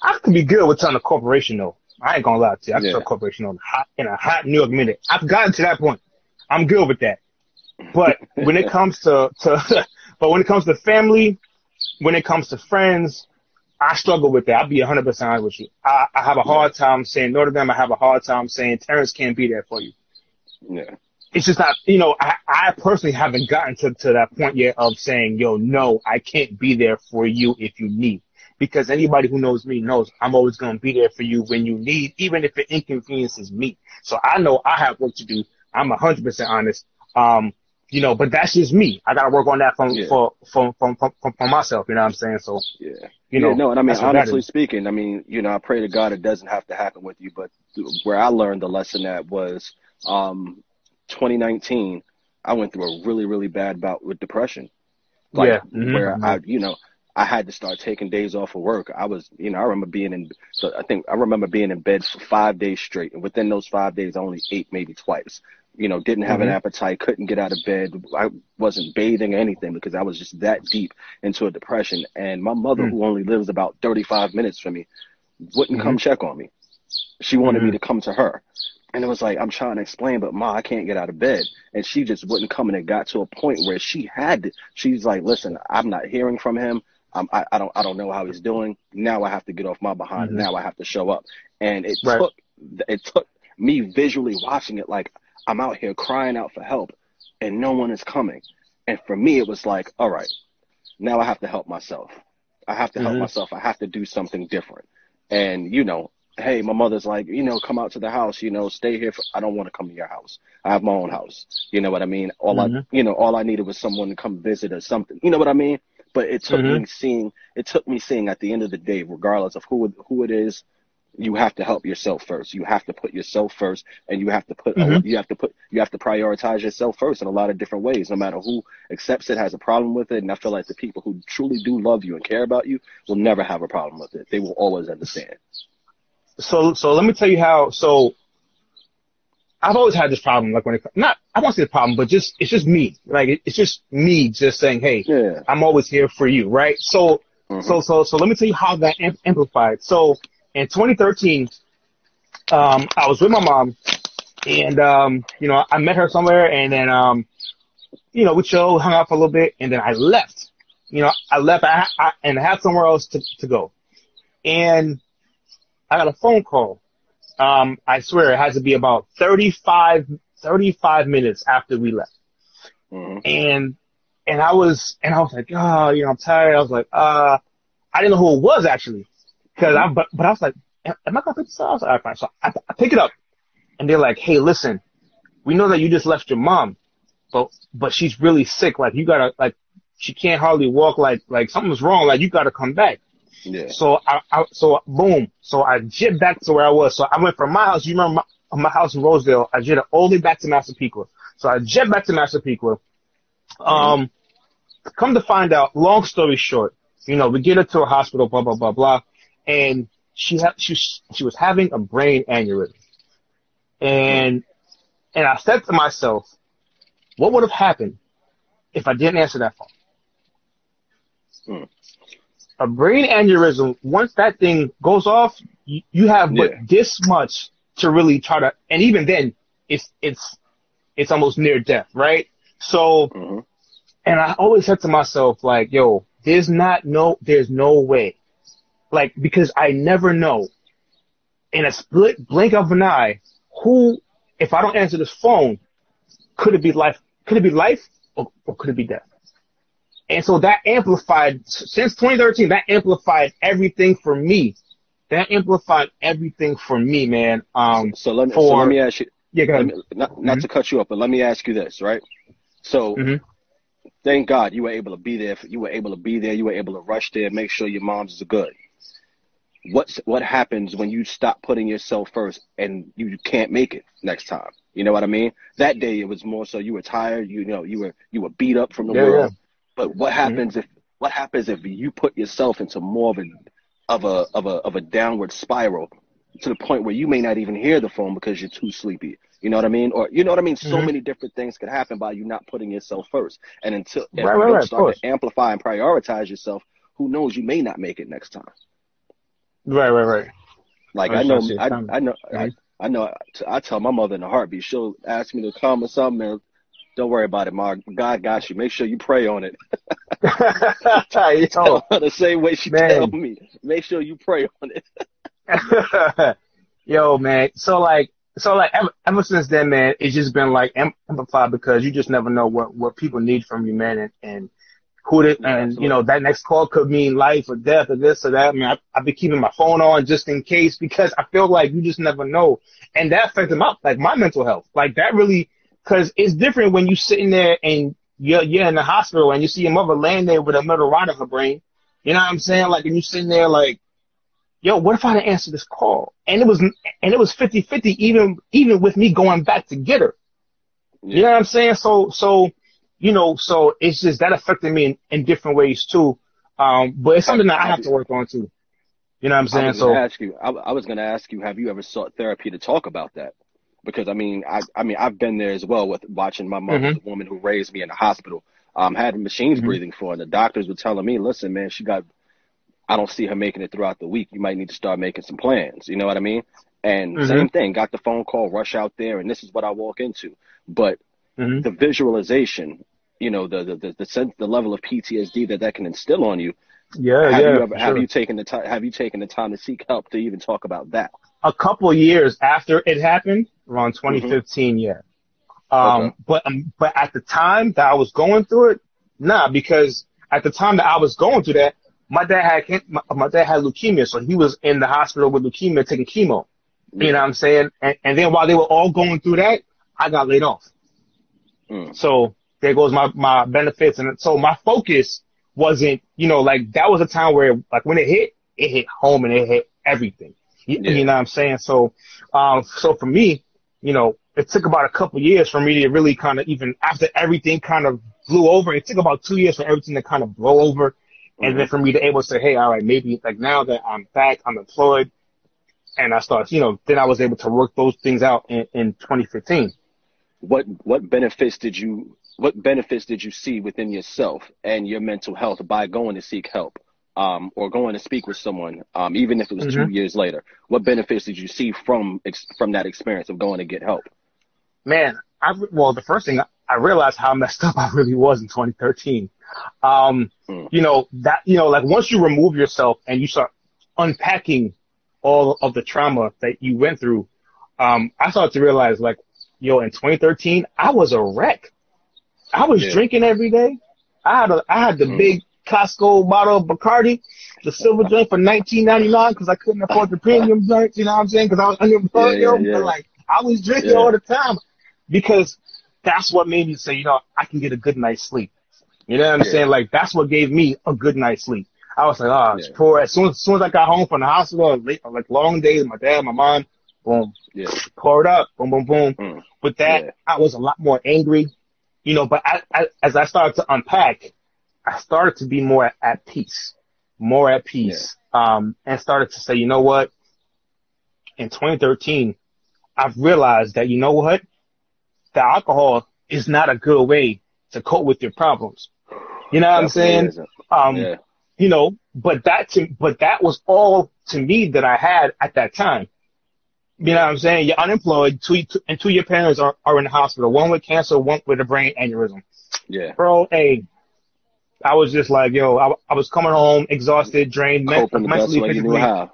I could be good with telling a corporation though. I ain't gonna lie to you. I can yeah. tell a corporation on hot, in a hot New York minute. I've gotten to that point. I'm good with that. But when it *laughs* comes to, to *laughs* but when it comes to family, when it comes to friends, I struggle with that. I'll be 100% honest with you. I, I have a hard time saying no to them. I have a hard time saying Terrence can't be there for you. Yeah. It's just not, you know, I, I personally haven't gotten to, to that point yet of saying, yo, no, I can't be there for you if you need because anybody who knows me knows I'm always going to be there for you when you need, even if it inconveniences me. So I know I have work to do. I'm 100% honest. Um, you know, but that's just me. I got to work on that from, yeah. for, from, from, from, from, myself. You know what I'm saying? So, yeah, you know, yeah, no, and I mean, honestly speaking, I mean, you know, I pray to God it doesn't have to happen with you, but where I learned the lesson that was, um, 2019, I went through a really, really bad bout with depression. Like, yeah. Mm-hmm. where I, you know, I had to start taking days off of work. I was, you know, I remember being in, so I think I remember being in bed for five days straight. And within those five days, I only ate maybe twice. You know, didn't have mm-hmm. an appetite, couldn't get out of bed. I wasn't bathing or anything because I was just that deep into a depression. And my mother, mm-hmm. who only lives about 35 minutes from me, wouldn't mm-hmm. come check on me. She wanted me mm-hmm. to come to her. And it was like, I'm trying to explain, but ma, I can't get out of bed. And she just wouldn't come and it got to a point where she had to, she's like, listen, I'm not hearing from him. Um, I, I don't I don't know how he's doing. Now I have to get off my behind. Mm-hmm. Now I have to show up. And it right. took it took me visually watching it like I'm out here crying out for help and no one is coming. And for me it was like, all right, now I have to help myself. I have to mm-hmm. help myself. I have to do something different. And you know, hey, my mother's like, you know, come out to the house, you know, stay here. For, I don't want to come to your house. I have my own house. You know what I mean? All mm-hmm. I, you know, all I needed was someone to come visit or something. You know what I mean? But it took mm-hmm. me seeing, it took me seeing at the end of the day, regardless of who who it is, you have to help yourself first. You have to put yourself first, and you have to put mm-hmm. you have to put you have to prioritize yourself first in a lot of different ways. No matter who accepts it, has a problem with it, and I feel like the people who truly do love you and care about you will never have a problem with it. They will always understand. So, so let me tell you how. So I've always had this problem, like when it not I won't say the problem, but just it's just me. Like it, it's just me just saying, hey, yeah. I'm always here for you, right? So mm-hmm. so so so let me tell you how that amp- amplified. So in 2013, um, I was with my mom, and um, you know I met her somewhere, and then um, you know we chilled, hung out for a little bit, and then I left. You know I left, I, I and I had somewhere else to to go, and I got a phone call um, I swear it has to be about 35, 35 minutes after we left. Mm-hmm. And, and I was, and I was like, oh, you know, I'm tired. I was like, uh, I didn't know who it was actually. Cause mm-hmm. I, but, but I was like, am I gonna pick this up? I was like, fine. So I, I pick it up and they're like, hey, listen, we know that you just left your mom, but, but she's really sick. Like you gotta, like, she can't hardly walk. Like, like something's wrong. Like you gotta come back. Yeah. So I, I, so boom. So I jet back to where I was. So I went from my house. You remember my, my house in Rosedale? I jetted all the way back to Massapequa. So I jet back to Massapequa. Um, come to find out, long story short, you know, we get her to a hospital, blah blah blah blah, and she had she she was having a brain aneurysm, and and I said to myself, what would have happened if I didn't answer that phone? Hmm a brain aneurysm, once that thing goes off, you, you have yeah. but this much to really try to, and even then, it's, it's, it's almost near death, right? So, mm-hmm. and I always said to myself, like, yo, there's not no, there's no way. Like, because I never know in a split blink of an eye, who, if I don't answer this phone, could it be life, could it be life or, or could it be death? And so that amplified, since 2013, that amplified everything for me. That amplified everything for me, man. Um, so let me, for, so let me ask you, yeah, go ahead. Me, not, not mm-hmm. to cut you up, but let me ask you this, right? So, mm-hmm. thank God you were able to be there. You were able to be there. You were able to rush there, make sure your mom's is good. What's what happens when you stop putting yourself first and you can't make it next time? You know what I mean? That day it was more so you were tired. You know you were you were beat up from the yeah, world. Yeah. But what mm-hmm. happens mm-hmm. if what happens if you put yourself into more of a of a of a of a downward spiral to the point where you may not even hear the phone because you're too sleepy. You know what I mean? Or you know what I mean? So mm-hmm. many different things could happen by you not putting yourself first. And until right, right, you right, start to amplify and prioritize yourself, who knows? You may not make it next time. Right, right, right. Like I know, I, I, know, I, mm-hmm. I know. I tell my mother in a heartbeat. She'll ask me to come or something, and don't worry about it, Mark. God got you. Make sure you pray on it. *laughs* tell her *laughs* the same way she man. tell me. Make sure you pray on it. *laughs* Yo, man. So like, so like ever, ever since then, man, it's just been like amplified because you just never know what what people need from you, man, and, and who it, yeah, and you know that next call could mean life or death or this or that. I mean, I, I've been keeping my phone on just in case because I feel like you just never know, and that affected my like my mental health. Like that really Cause it's different when you're sitting there and you're, you're in the hospital and you see your mother laying there with a metal rod in her brain. You know what I'm saying? Like, and you're sitting there like, yo, what if I didn't answer this call? And it was, and it was 50-50 even, even with me going back to get her. You know what I'm saying? So, so, you know, so it's just that affected me in, in different ways too. Um, but it's something that I have to work on too. You know what I'm saying? I so ask you. I, I was going to ask you. Have you ever sought therapy to talk about that? Because I mean, I I mean, I've been there as well with watching my mom, Mhm. the woman who raised me in the hospital, um, had machines Mhm. breathing for, her, and the doctors were telling me, listen, man, she got. I don't see her making it throughout the week. You might need to start making some plans. You know what I mean? And Mhm. same thing. Got the phone call, rush out there, and this is what I walk into. But Mhm. the visualization, you know, the the the, the sense, the level of PTSD that that can instill on you. yeah, have yeah. you ever, for have you taken the time? Have you taken the time to seek help to even talk about that? A couple years after it happened, around 2015, yeah. Um, Okay. but um, but at the time that I was going through it, nah, because at the time that I was going through that, my dad had my, my dad had leukemia, so he was in the hospital with leukemia taking chemo. You know what I'm saying? And, and then while they were all going through that, I got laid off. Mm. So there goes my, my benefits. And so my focus wasn't, you know, like that was a time where like when it hit, it hit home and it hit everything. You, Yeah. you know what I'm saying? So, um, so for me, you know, it took about a couple years for me to really kind of even after everything kind of blew over, it took about two years for everything to kind of blow over. And then for me to able to say, hey, all right, maybe like now that I'm back, I'm employed, and I start, you know, then I was able to work those things out in, in 2015. What what benefits did you what benefits did you see within yourself and your mental health by going to seek help, um, or going to speak with someone, um, even if it was two Mhm. years later? What benefits did you see from ex- from that experience of going to get help? man, I well, the first thing I realized how *laughs* messed up I really was in 2013. Um, Mm. you know that you know like once you remove yourself and you start unpacking all of the trauma that you went through, um, I started to realize like, yo, in 2013, I was a wreck. I was Yeah. drinking every day. I had a I had the Mm. big Costco bottle of Bacardi, the silver drink for 19.99 because I couldn't afford the premium drink. You know what I'm saying? Because I was unemployed. Yeah, yeah, yeah. But like I was drinking Yeah. all the time because that's what made me say, you know, I can get a good night's sleep. You know what I'm Yeah. saying? Like that's what gave me a good night's sleep. I was like, oh, it's Yeah. poor. As soon as, soon as I got home from the hospital, late, like long days, my dad, my mom, boom, Yeah. pour it up, boom, boom, boom. Mm. With that, Yeah. I was a lot more angry, you know. But I, I, as I started to unpack, I started to be more at peace, more at peace, um, and started to say, you know what? In 2013, I've realized that you know what, the alcohol is not a good way to cope with your problems. You know what I'm saying? Um, yeah. you know, but that to, but that was all to me that I had at that time. You know what I'm saying? You're unemployed, two, two and two of your parents are, are in the hospital, one with cancer, one with a brain aneurysm. Yeah. Bro, hey, I was just like, yo, I, I was coming home exhausted, drained, Coping mentally, way you knew physically.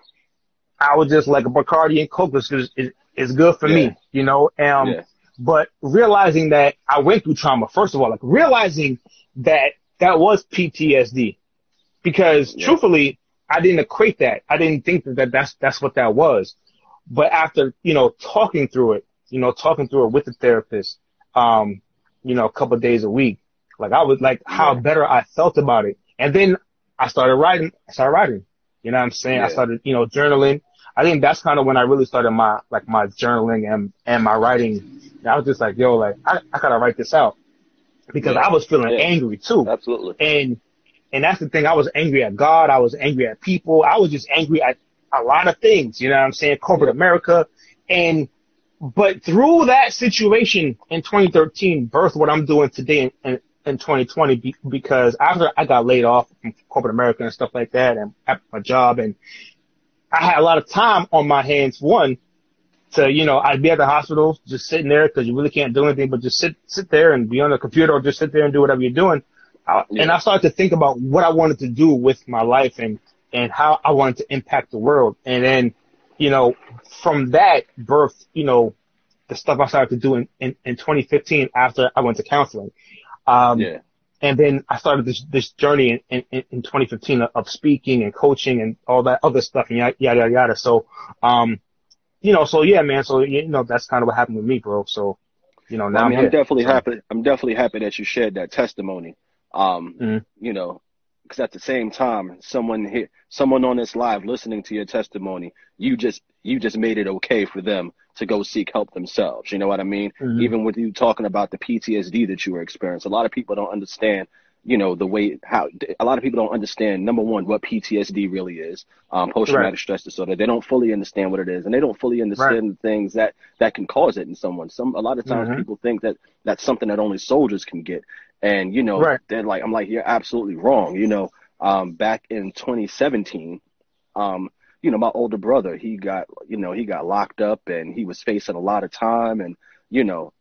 I was just like a Bacardi and Coke is, is, is good for Yeah. me, you know? Um, Yeah. but realizing that I went through trauma, first of all, like realizing that that was PTSD because Yeah. truthfully, I didn't equate that. I didn't think that, that that's, that's what that was. But after, you know, talking through it, you know, talking through it with the therapist, um, you know, a couple of days a week, like I was like how Yeah. better I felt about it. And then I started writing, I started writing, you know what I'm saying? I started, you know, journaling. I think that's kind of when I really started my, like my journaling and, and my writing. And I was just like, yo, like, I, I gotta write this out because Yeah. I was feeling Yeah. angry too. Absolutely. And, and that's the thing. I was angry at God. I was angry at people. I was just angry at a lot of things. You know what I'm saying? Corporate Yeah. America. And, but through that situation in 2013, birthed what I'm doing today in, in, in 2020 be, because after I got laid off from corporate America and stuff like that and at my job and I had a lot of time on my hands. One, to you know, I'd be at the hospital just sitting there because you really can't do anything but just sit sit there and be on the computer or just sit there and do whatever you're doing. I, And I started to think about what I wanted to do with my life and and how I wanted to impact the world. And then, you know, from that birth, you know, the stuff I started to do in, in, in 2015 after I went to counseling. Um, Yeah. and then I started this this journey in, in, in 2015 of, speaking and coaching and all that other stuff and yada yada yada. So, um, you know, so yeah, man. So you know, that's kind of what happened with me, bro. So, you know, now I mean, I'm, I'm definitely So, happy. I'm definitely happy that you shared that testimony. Um, Mhm. you know, because at the same time, someone here, someone on this live listening to your testimony, you just you just made it okay for them to go seek help themselves. You know what I mean? Mhm. Even with you talking about the PTSD that you were experiencing, a lot of people don't understand you know, the way how a lot of people don't understand. Number one, what PTSD really is, um, post traumatic right. stress disorder. They don't fully understand what it is, and they don't fully understand right. the things that that can cause it in someone. Some a lot of times mm-hmm. people think that that's something that only soldiers can get, and you know, right. they're like, I'm like, you're absolutely wrong. You know, um, back in 2017, um, you know, my older brother, he got, you know, he got locked up and he was facing a lot of time, and you know,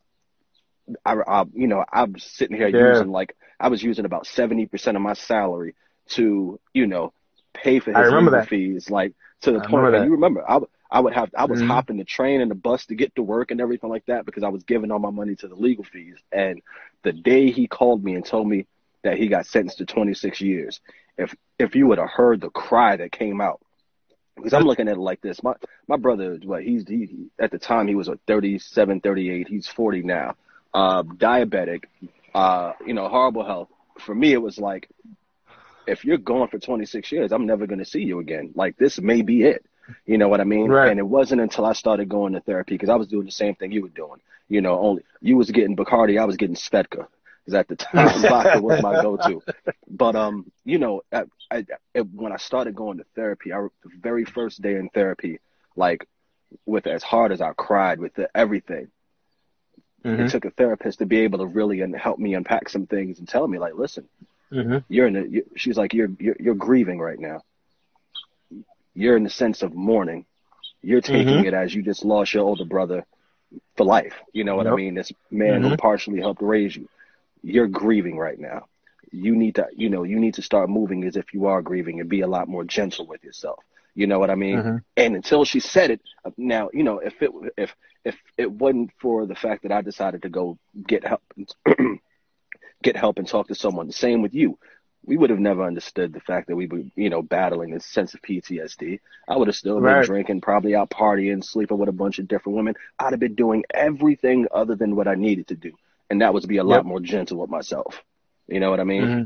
I, I you know, I'm sitting here yeah. using like I was using about seventy percent of my salary to, you know, pay for his legal fees, like to the I point where you remember I, I would have I was mm-hmm. hopping the train and the bus to get to work and everything like that because I was giving all my money to the legal fees. And the day he called me and told me that he got sentenced to 26 years, if if you would have heard the cry that came out, because I'm looking at it like this. My my brother, what he's he, he, at the time he was a 37, 38. He's 40 now. Uh, diabetic, uh, you know, horrible health. For me, it was like, if you're going for 26 years, I'm never going to see you again. Like this may be it. You know what I mean? Right. And it wasn't until I started going to therapy because I was doing the same thing you were doing. You know, only you was getting Bacardi, I was getting Svedka because at the time *laughs* vodka was my go-to. But um, you know, I, I, when I started going to therapy, I the very first day in therapy, like with as hard as I cried with the, everything, mm-hmm. it took a therapist to be able to really and help me unpack some things and tell me like, listen, mm-hmm. you're in a, you, she's like, you're, you're you're grieving right now. You're in the sense of mourning. You're taking mm-hmm. it as you just lost your older brother for life. You know what yep. I mean? This man who mm-hmm. partially helped raise you you're grieving right now. You need to, you know, you need to start moving as if you are grieving and be a lot more gentle with yourself. You know what I mean? Mm-hmm. And until she said it, now, you know, if it if if it wasn't for the fact that I decided to go get help, *clears throat* get help and talk to someone, the same with you, we would have never understood the fact that we were, you know, battling this sense of PTSD. I would have still right. been drinking, probably out partying, sleeping with a bunch of different women. I'd have been doing everything other than what I needed to do and that was to be a yep. lot more gentle with myself. You know what I mean? Mm-hmm.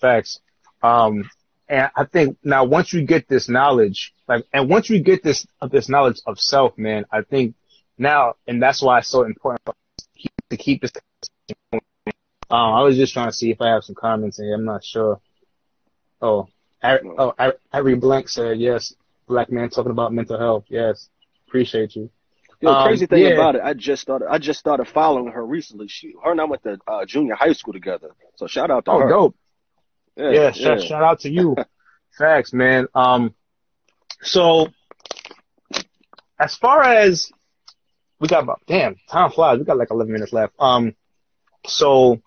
Facts. Um, and I think now once you get this knowledge, like, and once you get this this knowledge of self, man, I think now, and that's why it's so important to keep this. Um, I was just trying to see if I have some comments in here. I'm not sure. Oh, oh, Ari Blank said yes. Black man talking about mental health. Yes, appreciate you. The um, crazy thing yeah. about it, I just started. I just started following her recently. She, her and I went to uh, junior high school together. So shout out to oh, her. dope. Yeah, yeah, shout, shout out to you. *laughs* Facts, man. Um, so as far as we got about damn time flies. We got like 11 minutes left. Um, so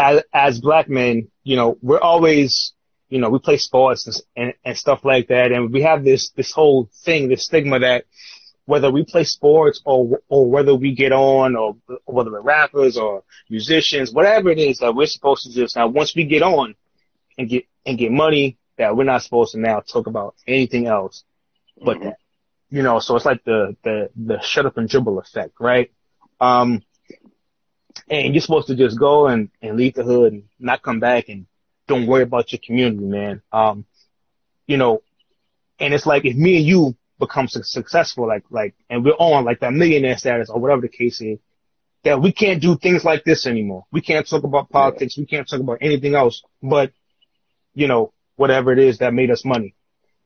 as as black men, you know, we're always you know, we play sports and, and, and stuff like that. And we have this, this whole thing, this stigma that whether we play sports or or whether we get on or, or whether we're rappers or musicians, whatever it is that we're supposed to just now once we get on and get and get money that we're not supposed to now talk about anything else but mm-hmm. that. You know, so it's like the the the shut up and dribble effect, right? Um and you're supposed to just go and, and leave the hood and not come back and don't worry about your community, man. Um, you know, and it's like if me and you become successful, like, like, and we're on like that millionaire status or whatever the case is, that we can't do things like this anymore. We can't talk about politics. We can't talk about anything else, but, you know, whatever it is that made us money.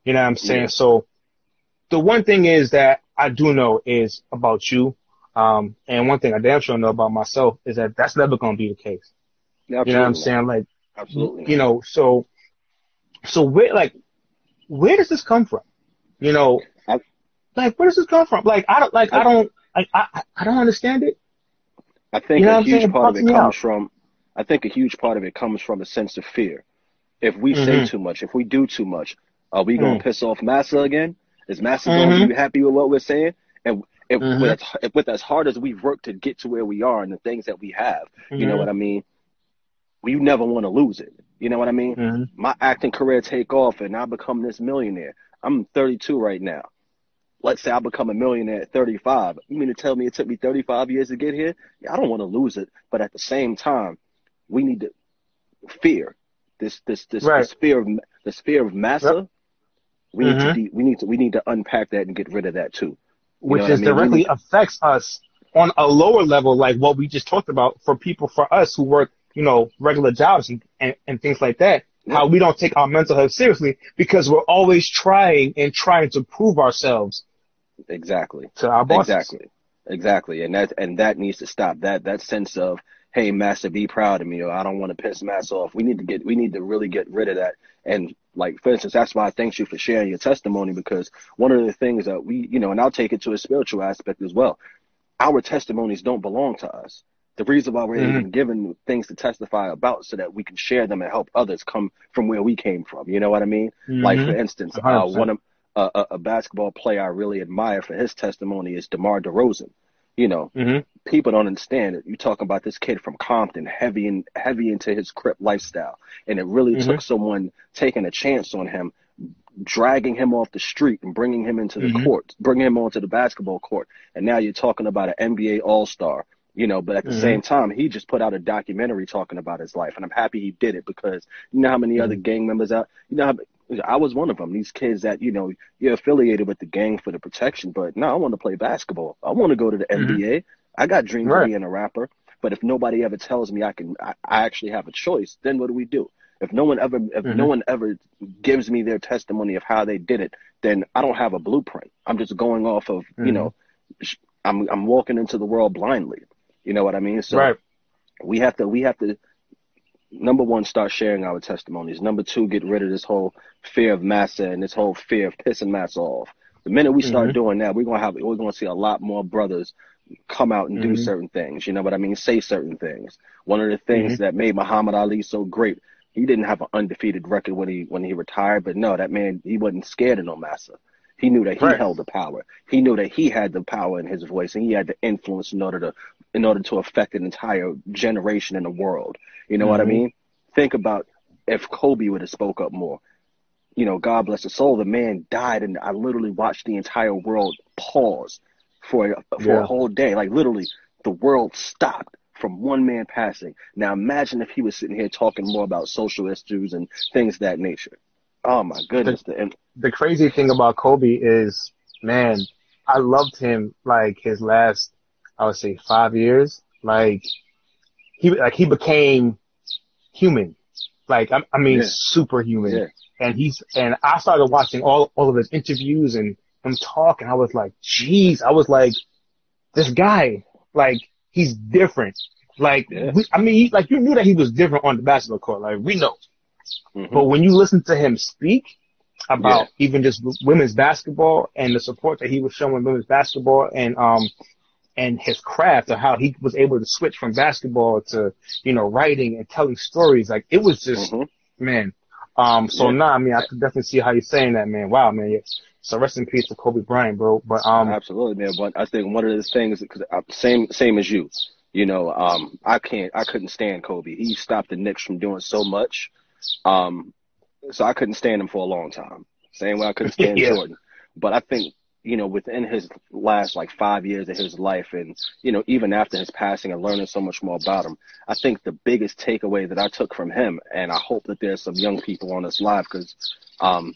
You know what I'm saying? Yeah. So the one thing is that I do know is about you. Um, and one thing I damn sure know about myself is that that's never going to be the case. Absolutely. You know what I'm saying? Like, absolutely. You know, so, so where, like, where does this come from? You know, like, where does this come from? Like, I don't, like, I, don't, like, I, I don't understand it. I think you know a huge part of it comes out. from, I think a huge part of it comes from a sense of fear. If we mm-hmm. say too much, if we do too much, are we going to mm. piss off Massa again? Is Massa mm-hmm. going to be happy with what we're saying? And mm-hmm. with, as, with as hard as we've worked to get to where we are and the things that we have, you know mm-hmm. what I mean? We never want to lose it. You know what I mean? Mm-hmm. My acting career take off and I become this millionaire. I'm 32 right now let's say I become a millionaire at 35. You mean to tell me it took me 35 years to get here? Yeah, I don't want to lose it, but at the same time, we need to fear this this this, right. this fear of this fear of massa. Yep. We mm-hmm. need to mm-hmm. de- we need to we need to unpack that and get rid of that too. You Which is I mean? directly affects us on a lower level, like what we just talked about for people for us who work you know, regular jobs and, and, and things like that. How we don't take our mental health seriously because we're always trying and trying to prove ourselves. Exactly. To our bosses. Exactly. Exactly. And that and that needs to stop. That that sense of, hey, master, be proud of me, or I don't want to piss Massa off. We need to get we need to really get rid of that. And like for instance, that's why I thank you for sharing your testimony because one of the things that we you know, and I'll take it to a spiritual aspect as well. Our testimonies don't belong to us. The reason why we're mm-hmm. even given things to testify about so that we can share them and help others come from where we came from. You know what I mean? Mm-hmm. Like for instance, uh, one of uh, a basketball player I really admire for his testimony is DeMar DeRozan. You know, mm-hmm. people don't understand it. You talk about this kid from Compton, heavy and heavy into his crip lifestyle, and it really mm-hmm. took someone taking a chance on him, dragging him off the street and bringing him into the mm-hmm. court, bringing him onto the basketball court. And now you're talking about an NBA All Star. You know, but at the mm-hmm. same time, he just put out a documentary talking about his life, and I'm happy he did it because you know how many other mm-hmm. gang members out. You know how I was one of them. These kids that you know you're affiliated with the gang for the protection, but no, I want to play basketball. I want to go to the mm-hmm. NBA. I got dreams right. of being a rapper. But if nobody ever tells me I can, I, I, actually have a choice. Then what do we do? If no one ever, if mm-hmm. no one ever gives me their testimony of how they did it, then I don't have a blueprint. I'm just going off of, mm-hmm. you know, I'm I'm walking into the world blindly. You know what I mean? So right. we have to we have to number one, start sharing our testimonies. Number two, get rid of this whole fear of massa and this whole fear of pissing massa off. The minute we start mm-hmm. doing that, we're gonna have we're gonna see a lot more brothers come out and mm-hmm. do certain things. You know what I mean? Say certain things. One of the things mm-hmm. that made Muhammad Ali so great, he didn't have an undefeated record when he when he retired, but no, that man he wasn't scared of no massa. He knew that he right. held the power. He knew that he had the power in his voice and he had the influence in order to in order to affect an entire generation in the world. You know mm-hmm. what I mm-hmm. mean? Think about if Kobe would have spoke up more. You know, God bless his soul. The man died, and I literally watched the entire world pause for for yeah. a whole day. Like literally, the world stopped from one man passing. Now imagine if he was sitting here talking more about social issues and things that nature. Oh my goodness! The, the crazy thing about Kobe is, man, I loved him like his last, I would say, five years. Like he like he became human. Like I, I mean, yeah. superhuman. Yeah. And he's and I started watching all all of his interviews and him talk, and I was like, jeez, I was like, this guy, like he's different. Like yeah. we, I mean, he, like you knew that he was different on the basketball court. Like we know. Mm-hmm. But when you listen to him speak about even just women's basketball and the support that he was showing women's basketball and um and his craft of how he was able to switch from basketball to, you know, writing and telling stories. Like it was just, mm-hmm. man. Um, so yeah. nah, I mean, I could definitely see how you're saying that, man. Wow, man. So rest in peace to Kobe Bryant, bro. But, um, absolutely, man. But I think one of the things, cause uh, same, same as you, you know, um, I can't, I couldn't stand Kobe. He stopped the Knicks from doing so much. Um, so I couldn't stand him for a long time. Same way I couldn't *laughs* stand yeah. Jordan. But I think you know, within his last like five years of his life and, you know, even after his passing and learning so much more about him, I think the biggest takeaway that I took from him, and I hope that there's some young people on this live because, um,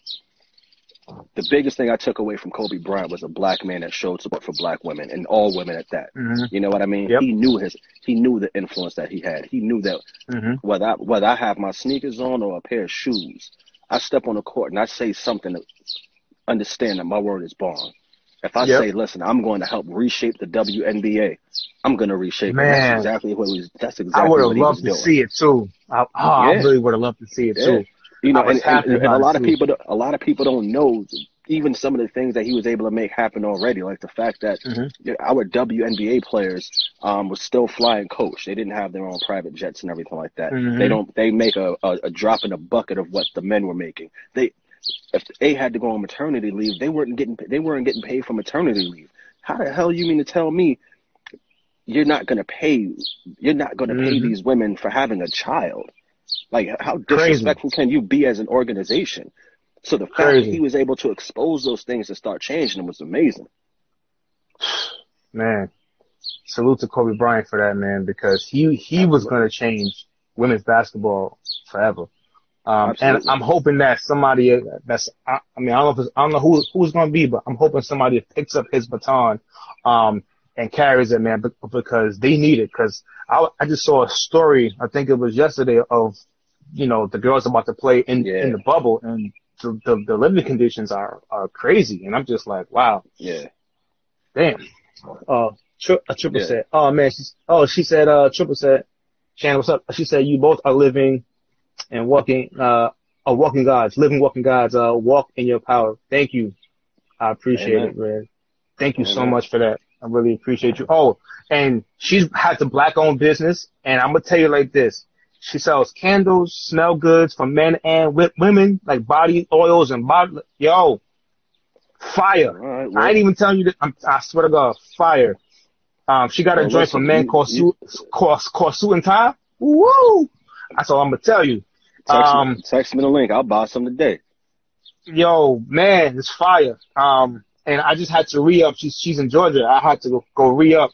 the biggest thing I took away from Kobe Bryant was a black man that showed support for black women and all women at that. Mm-hmm. You know what I mean? Yep. He knew his, he knew the influence that he had. He knew that mm-hmm. whether I, whether I have my sneakers on or a pair of shoes, I step on the court and I say something understand that my word is bond. If I yep. say, listen, I'm going to help reshape the WNBA, I'm going to reshape Man, it. That's exactly what was. That's exactly. I would have loved to doing. see it too. I, oh, yeah. I really would have loved to see it yeah. too. You know, and, and, and a lot of people, a lot of people don't know even some of the things that he was able to make happen already, like the fact that mm-hmm. our WNBA players um, was still flying coach. They didn't have their own private jets and everything like that. Mm-hmm. They don't. They make a, a, a drop in a bucket of what the men were making. They if they had to go on maternity leave, they weren't getting they weren't getting paid for maternity leave. How the hell you mean to tell me you're not going to pay you're not going to mm-hmm. pay these women for having a child? Like how disrespectful Crazy. can you be as an organization? So the fact Crazy. that he was able to expose those things and start changing them was amazing. *sighs* Man, salute to Kobe Bryant for that man because he he was going to change women's basketball forever. Um, and I'm hoping that somebody that's, I, I mean, I don't know if I don't know who, who's going to be, but I'm hoping somebody picks up his baton, um, and carries it, man, because they need it. Because I, I just saw a story, I think it was yesterday, of you know the girls about to play in Yeah. in the bubble, and the, the the living conditions are are crazy, and I'm just like, wow, Yeah. damn. Uh, tri- a triple Yeah. said, oh man, she's oh she said, uh, triple said, Shannon, what's up? She said you both are living and walking, uh, are walking gods, living walking gods. Uh, walk in your power. Thank you. I appreciate Amen. it, man. Thank you so much for that. I really appreciate you. Oh, and she's has a black owned business, and I'm gonna tell you like this. She sells candles, smell goods for men and women, like body oils and body. Yo, fire! Right. I Well, ain't even telling you that. I'm, I swear to God, fire. Um, she got a Well, joint for men you- called you- suit, called, called suit and tie. Woo! That's all I'm gonna tell you. Text, um, me, text me the link. I'll buy some today. Yo, man, it's fire. Um, and I just had to re up. She's she's in Georgia. I had to go, go re up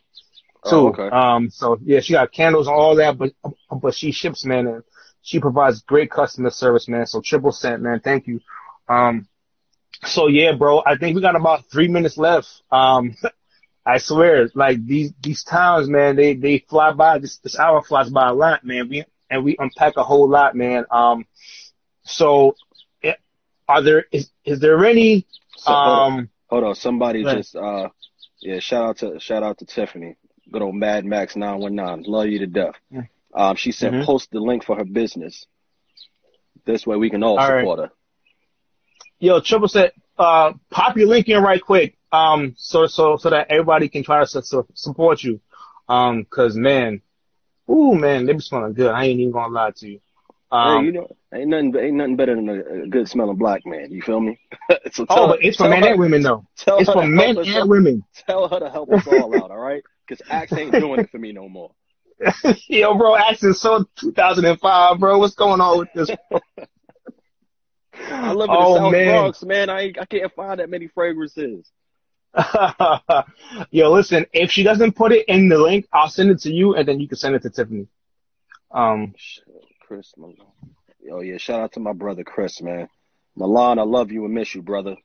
too. Oh, okay. Um, so yeah, she got candles and all that, but but she ships, man, and she provides great customer service, man. So triple cent, man. Thank you. Um, so yeah, bro, I think we got about three minutes left. Um, *laughs* I swear, like these these towns, man, they they fly by. This this hour flies by a lot, man. We and we unpack a whole lot, man. Um, so eh, are there is is there any So, hold on. um Hold on, somebody just uh yeah, shout out to shout out to Tiffany. Good old Mad Max nine one nine. Love you to death. Um she said Mhm. post the link for her business. This way we can all, All right. support her. Yo, triple set, uh, pop your link in right quick, um, so so so that everybody can try to su- support you, um, cause man, ooh man, they be smelling good. I ain't even gonna lie to you. Um, hey, you know, ain't nothing ain't nothing better than a, a good smelling black man. You feel me? *laughs* so oh, but it's for men her- and women though. *laughs* Tell It's her for to men help us and out. women. Tell her to help us all out, all right? Because Axe ain't doing it for me no more. *laughs* Yo, bro, Axe is so 2005, bro. What's going on with this? I live in Oh, the South man. Bronx, man. I I can't find that many fragrances. *laughs* Yo, listen, if she doesn't put it in the link, I'll send it to you, and then you can send it to Tiffany. Um, Chris, Malone. Oh yeah, shout out to my brother Chris, man. Milan, I love you and miss you, brother.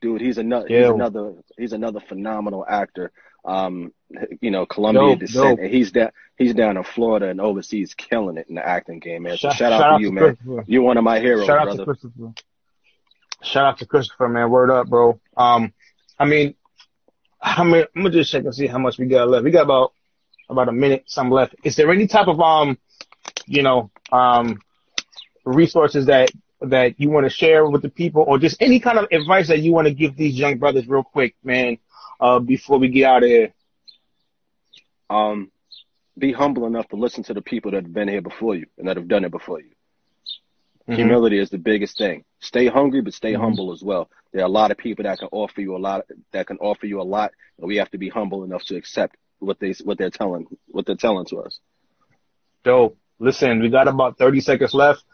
Dude, he's another he's Yeah. another he's another phenomenal actor. Um, you know, Columbia Dope, descent, dope. and he's down he's down in Florida and overseas killing it in the acting game, man. So shout, shout, out to you, man. You're one of my heroes, Shout out brother. to Christopher. Shout out to Christopher, man. Word up, bro. Um, I mean, how many? I'm gonna just check and see how much we got left. We got about about a minute, some left. Is there any type of um, you know, um, resources that that you want to share with the people, or just any kind of advice that you want to give these young brothers, real quick, man, uh, before we get out of here? Um, be humble enough to listen to the people that have been here before you and that have done it before you. Mhm. Humility is the biggest thing. Stay hungry, but stay Mhm. humble as well. There are a lot of people that can offer you a lot. That can offer you a lot, and we have to be humble enough to accept what they what they're telling what they're telling to us. Dope. Listen, we got about 30 seconds left.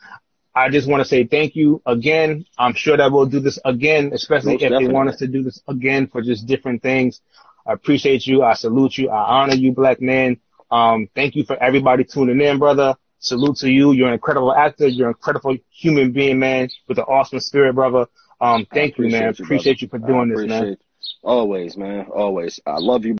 I just want to say thank you again. I'm sure that we'll do this again, especially Most if they want us to do this again for just different things. I appreciate you. I salute you. I honor you, black man. Um, thank you for everybody tuning in, brother. Salute to you. You're an incredible actor. You're an incredible human being, man, with an awesome spirit, brother. Um, thank you, man. appreciate you, appreciate you for doing this, man. Always, man. Always. I love you.